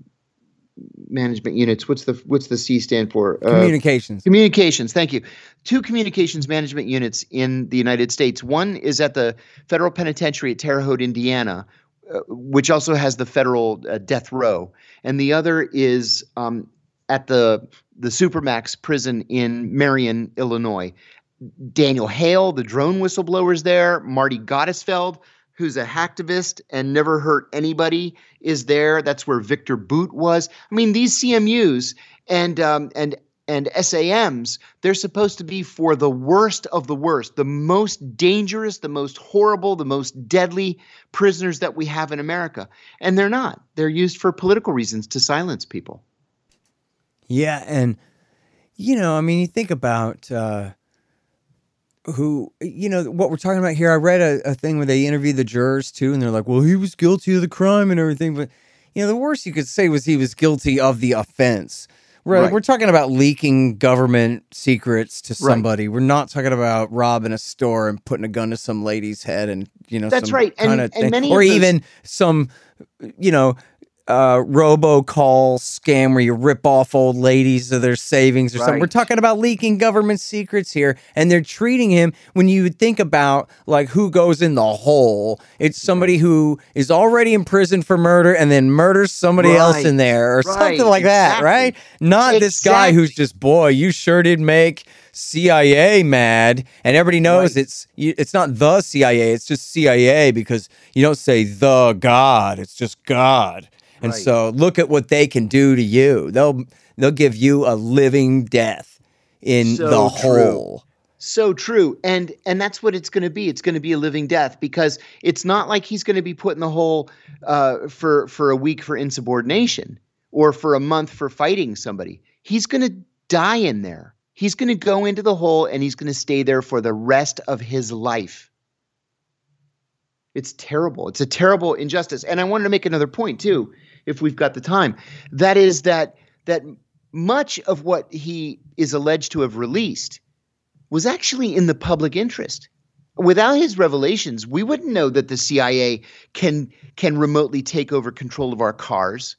management units. What's the what's the C stand for? Uh, communications. Communications. Thank you. Two communications management units in the United States. One is at the federal penitentiary at Terre Haute, Indiana, uh, which also has the federal uh, death row, and the other is um, at the the Supermax prison in Marion, Illinois. Daniel Hale, the drone whistleblower, is there. Marty Gottesfeld, who's a hacktivist and never hurt anybody, is there. That's where Viktor Bout was. I mean, these CMUs and um, and and SAMs, they're supposed to be for the worst of the worst, the most dangerous, the most horrible, the most deadly prisoners that we have in America. And they're not. They're used for political reasons to silence people. Yeah. And, you know, I mean, you think about uh, who, you know, what we're talking about here. I read a, a thing where they interviewed the jurors too, and they're like, well, he was guilty of the crime and everything. But, you know, the worst you could say was he was guilty of the offense. Right. right. We're talking about leaking government secrets to somebody. Right. We're not talking about robbing a store and putting a gun to some lady's head and you know that's right. And, and many or those... even some you know uh, robocall scam where you rip off old ladies of their savings or right. something. We're talking about leaking government secrets here, and they're treating him when you think about like who goes in the hole. It's somebody who is already in prison for murder and then murders somebody right. else in there or right. something like exactly. that, right? Not exactly. this guy who's just boy, you sure did make CIA mad, and everybody knows it's it's not the CIA, it's just CIA because you don't say the God, it's just God. And right. so look at what they can do to you. They'll they'll give you a living death in so the hole. So true. And and that's what it's going to be. It's going to be a living death because it's not like he's going to be put in the hole uh, for for a week for insubordination or for a month for fighting somebody. He's going to die in there. He's going to go into the hole and he's going to stay there for the rest of his life. It's terrible. It's a terrible injustice. And I wanted to make another point too if we've got the time. That is that that much of what he is alleged to have released was actually in the public interest. Without his revelations, we wouldn't know that the CIA can can remotely take over control of our cars,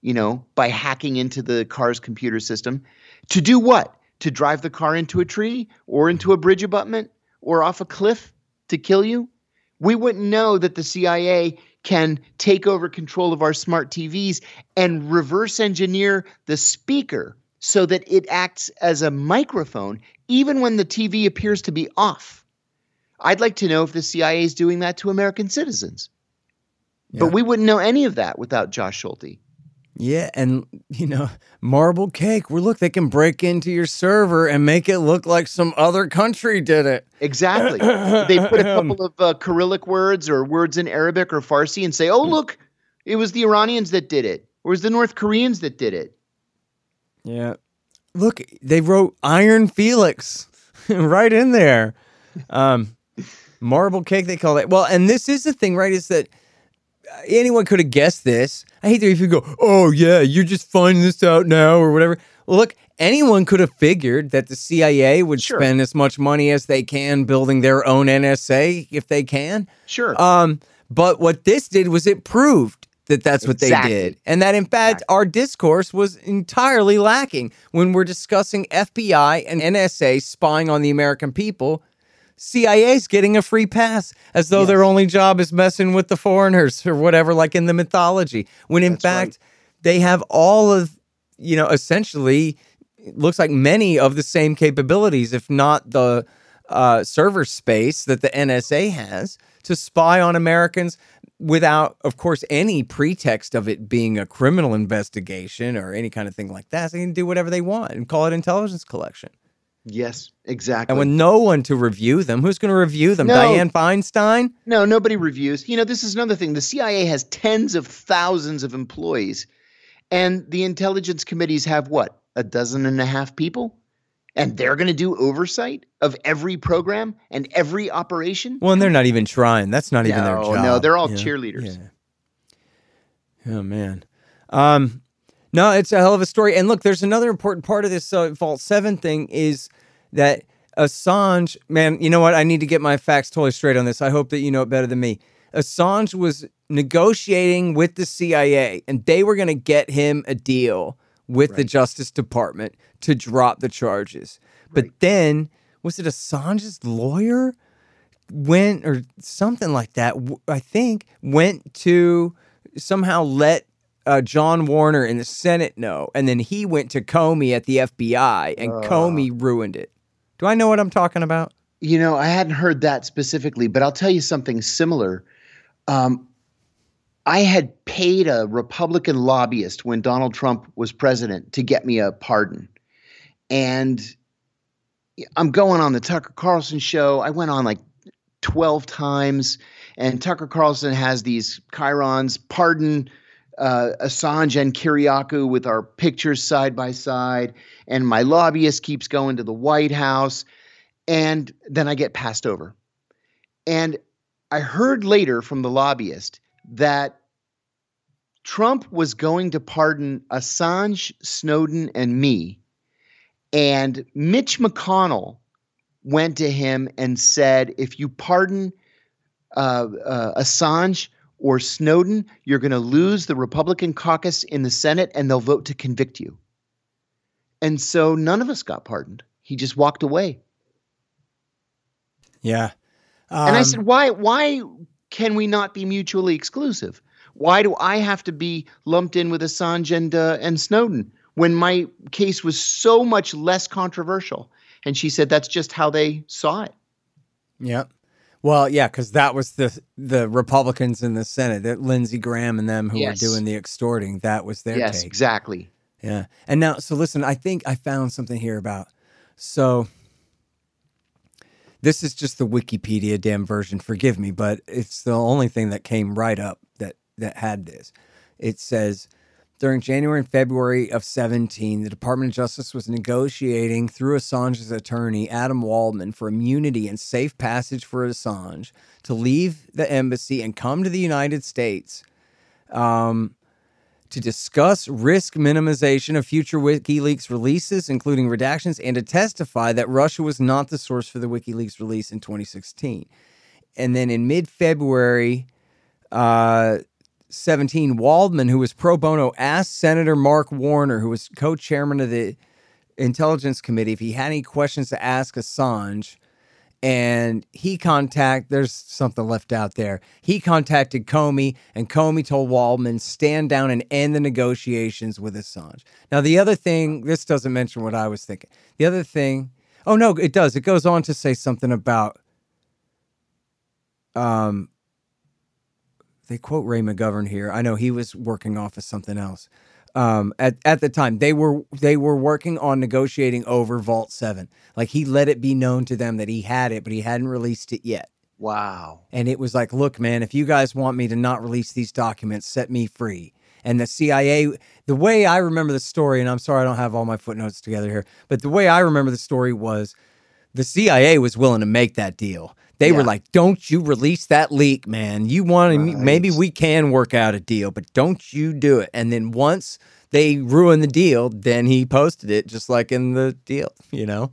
you know, by hacking into the car's computer system. To do what? To drive the car into a tree or into a bridge abutment or off a cliff to kill you? We wouldn't know that the CIA can take over control of our smart TVs and reverse engineer the speaker so that it acts as a microphone even when the TV appears to be off. I'd like to know if the CIA is doing that to American citizens. Yeah. But we wouldn't know any of that without Josh Schulte. Yeah, and you know, marble cake. Where look, they can break into your server and make it look like some other country did it. Exactly. they put a couple of uh, Cyrillic words or words in Arabic or Farsi and say, "Oh, look, it was the Iranians that did it, or it was the North Koreans that did it." Yeah. Look, they wrote Iron Felix right in there. Um, marble cake, they call it. Well, and this is the thing, right? Is that anyone could have guessed this. I hate that if you go, oh yeah, you're just finding this out now or whatever. look, anyone could have figured that the CIA would sure. spend as much money as they can building their own NSA if they can. Sure. Um, but what this did was it proved that that's what exactly. they did. And that in fact, exactly. our discourse was entirely lacking when we're discussing FBI and NSA spying on the American people CIA's getting a free pass as though yes. their only job is messing with the foreigners or whatever, like in the mythology. When in That's fact, right. they have all of, you know, essentially, looks like many of the same capabilities, if not the uh, server space that the NSA has to spy on Americans without, of course, any pretext of it being a criminal investigation or any kind of thing like that. So they can do whatever they want and call it intelligence collection. Yes, exactly. And with no one to review them, who's going to review them? No, Dianne Feinstein? No, nobody reviews. You know, this is another thing. The CIA has tens of thousands of employees, and the intelligence committees have what? A dozen and a half people? and they're going to do oversight of every program and every operation. Well, and they're not even trying. That's not even their job. No, they're all cheerleaders. Yeah. Oh man. Um, no, it's a hell of a story. And look, there's another important part of this uh, Vault Seven thing is that Assange, man, you know what? I need to get my facts totally straight on this. I hope that you know it better than me. Assange was negotiating with the CIA, and they were going to get him a deal with right. the Justice Department to drop the charges. Right. But then, was it Assange's lawyer went or something like that? I think went to somehow let uh, John Warner in the Senate know, and then he went to Comey at the FBI, and uh. Comey ruined it. Do I know what I'm talking about? You know, I hadn't heard that specifically, but I'll tell you something similar. Um, I had paid a Republican lobbyist when Donald Trump was president to get me a pardon. And I'm going on the Tucker Carlson show. I went on like 12 times, and Tucker Carlson has these chyrons pardon uh, Assange and Kiriakou with our pictures side by side. And my lobbyist keeps going to the White House. And then I get passed over. And I heard later from the lobbyist that Trump was going to pardon Assange, Snowden, and me. And Mitch McConnell went to him and said, if you pardon uh, uh, Assange or Snowden, you're going to lose the Republican caucus in the Senate and they'll vote to convict you. And so none of us got pardoned. He just walked away. Yeah. Um, and I said, um, why, why can we not be mutually exclusive? Why do I have to be lumped in with Assange and, uh, and Snowden when my case was so much less controversial? And she said that's just how they saw it. Yep. Well, yeah, because that was the the Republicans in the Senate, that Lindsey Graham and them who yes. were doing the extorting. That was their yes, take. exactly. Yeah, and now, so listen, I think I found something here about so this is just the Wikipedia damn version. Forgive me, but it's the only thing that came right up that that had this. It says during January and February of 17, the Department of Justice was negotiating through Assange's attorney, Adam Waldman, for immunity and safe passage for Assange to leave the embassy and come to the United States um, to discuss risk minimization of future WikiLeaks releases, including redactions, and to testify that Russia was not the source for the WikiLeaks release in 2016. And then in mid February, uh, 17, Waldman, who was pro bono, asked Senator Mark Warner, who was co chairman of the Intelligence Committee, if he had any questions to ask Assange and he contact there's something left out there. He contacted Comey, and Comey told Waldman stand down and end the negotiations with Assange. Now, the other thing, this doesn't mention what I was thinking. The other thing, oh no, it does. It goes on to say something about um they quote Ray McGovern here. I know he was working off of something else um, at at the time. They were they were working on negotiating over Vault Seven. Like he let it be known to them that he had it, but he hadn't released it yet. Wow. And it was like, look, man, if you guys want me to not release these documents, set me free. And the CIA, the way I remember the story, and I'm sorry I don't have all my footnotes together here, but the way I remember the story was the CIA was willing to make that deal. They yeah. were like, "Don't you release that leak, man. You want to right. maybe we can work out a deal, but don't you do it." And then once they ruined the deal, then he posted it just like in the deal, you know.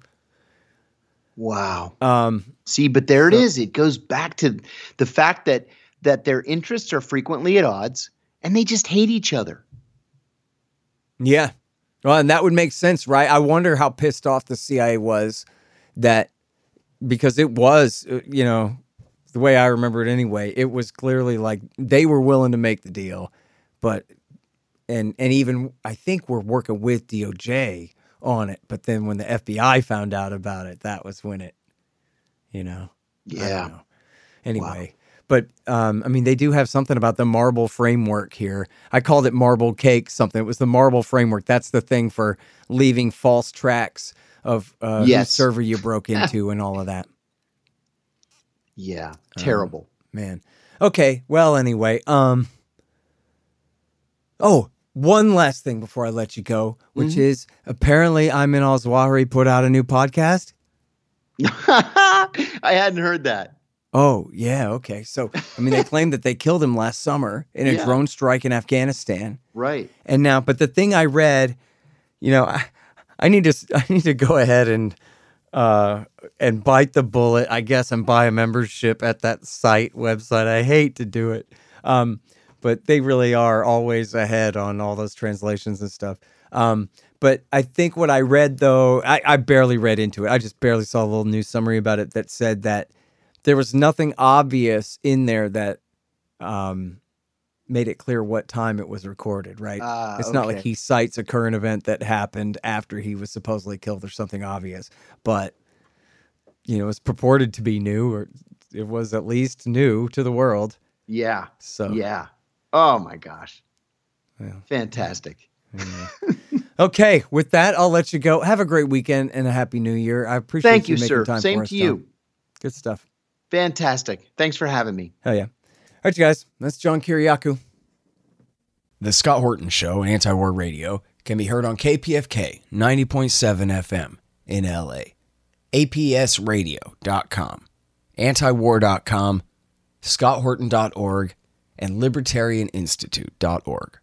Wow. Um see, but there so, it is. It goes back to the fact that that their interests are frequently at odds and they just hate each other. Yeah. Well, and that would make sense, right? I wonder how pissed off the CIA was that because it was, uh, you know, the way I remember it anyway, it was clearly like they were willing to make the deal, but and and even I think we're working with DOJ on it, but then when the FBI found out about it, that was when it, you know, yeah. Know. Anyway, wow. but um, I mean, they do have something about the marble framework here. I called it marble cake something. It was the marble framework. That's the thing for leaving false tracks of uh, yes. server you broke into and all of that. Yeah, um, terrible. man. Okay, well anyway, um Oh, one last thing before I let you go, which Mm-hmm. is apparently Ayman Al Zawahiri put out a new podcast. I hadn't heard that. Oh, yeah. Okay. So, I mean, they claimed that they killed him last summer in a Yeah. drone strike in Afghanistan. Right. And now, but the thing I read, you know, I, I need to, I need to go ahead and, uh, and bite the bullet, I guess, and buy a membership at that site website. I hate to do it. Um, but they really are always ahead on all those translations and stuff. Um, but I think what I read though, I, I barely read into it. I just barely saw a little news summary about it that said that there was nothing obvious in there that um, made it clear what time it was recorded, right? Ah, it's not like he cites a current event that happened after he was supposedly killed or something obvious, but you know, it's purported to be new or it was at least new to the world. Yeah. So Yeah. Oh my gosh. Yeah. Fantastic. Okay, with that, I'll let you go. Have a great weekend and a happy new year. I appreciate Thank you, making sir. time Same for us, to John. you. Good stuff. Fantastic. Thanks for having me. Hell yeah. All right, you guys. That's John Kiriakou. The Scott Horton Show, Anti War Radio, can be heard on KPFK 90.7 FM in LA, APSradio.com, antiwar.com, scotthorton.org, and libertarianinstitute.org.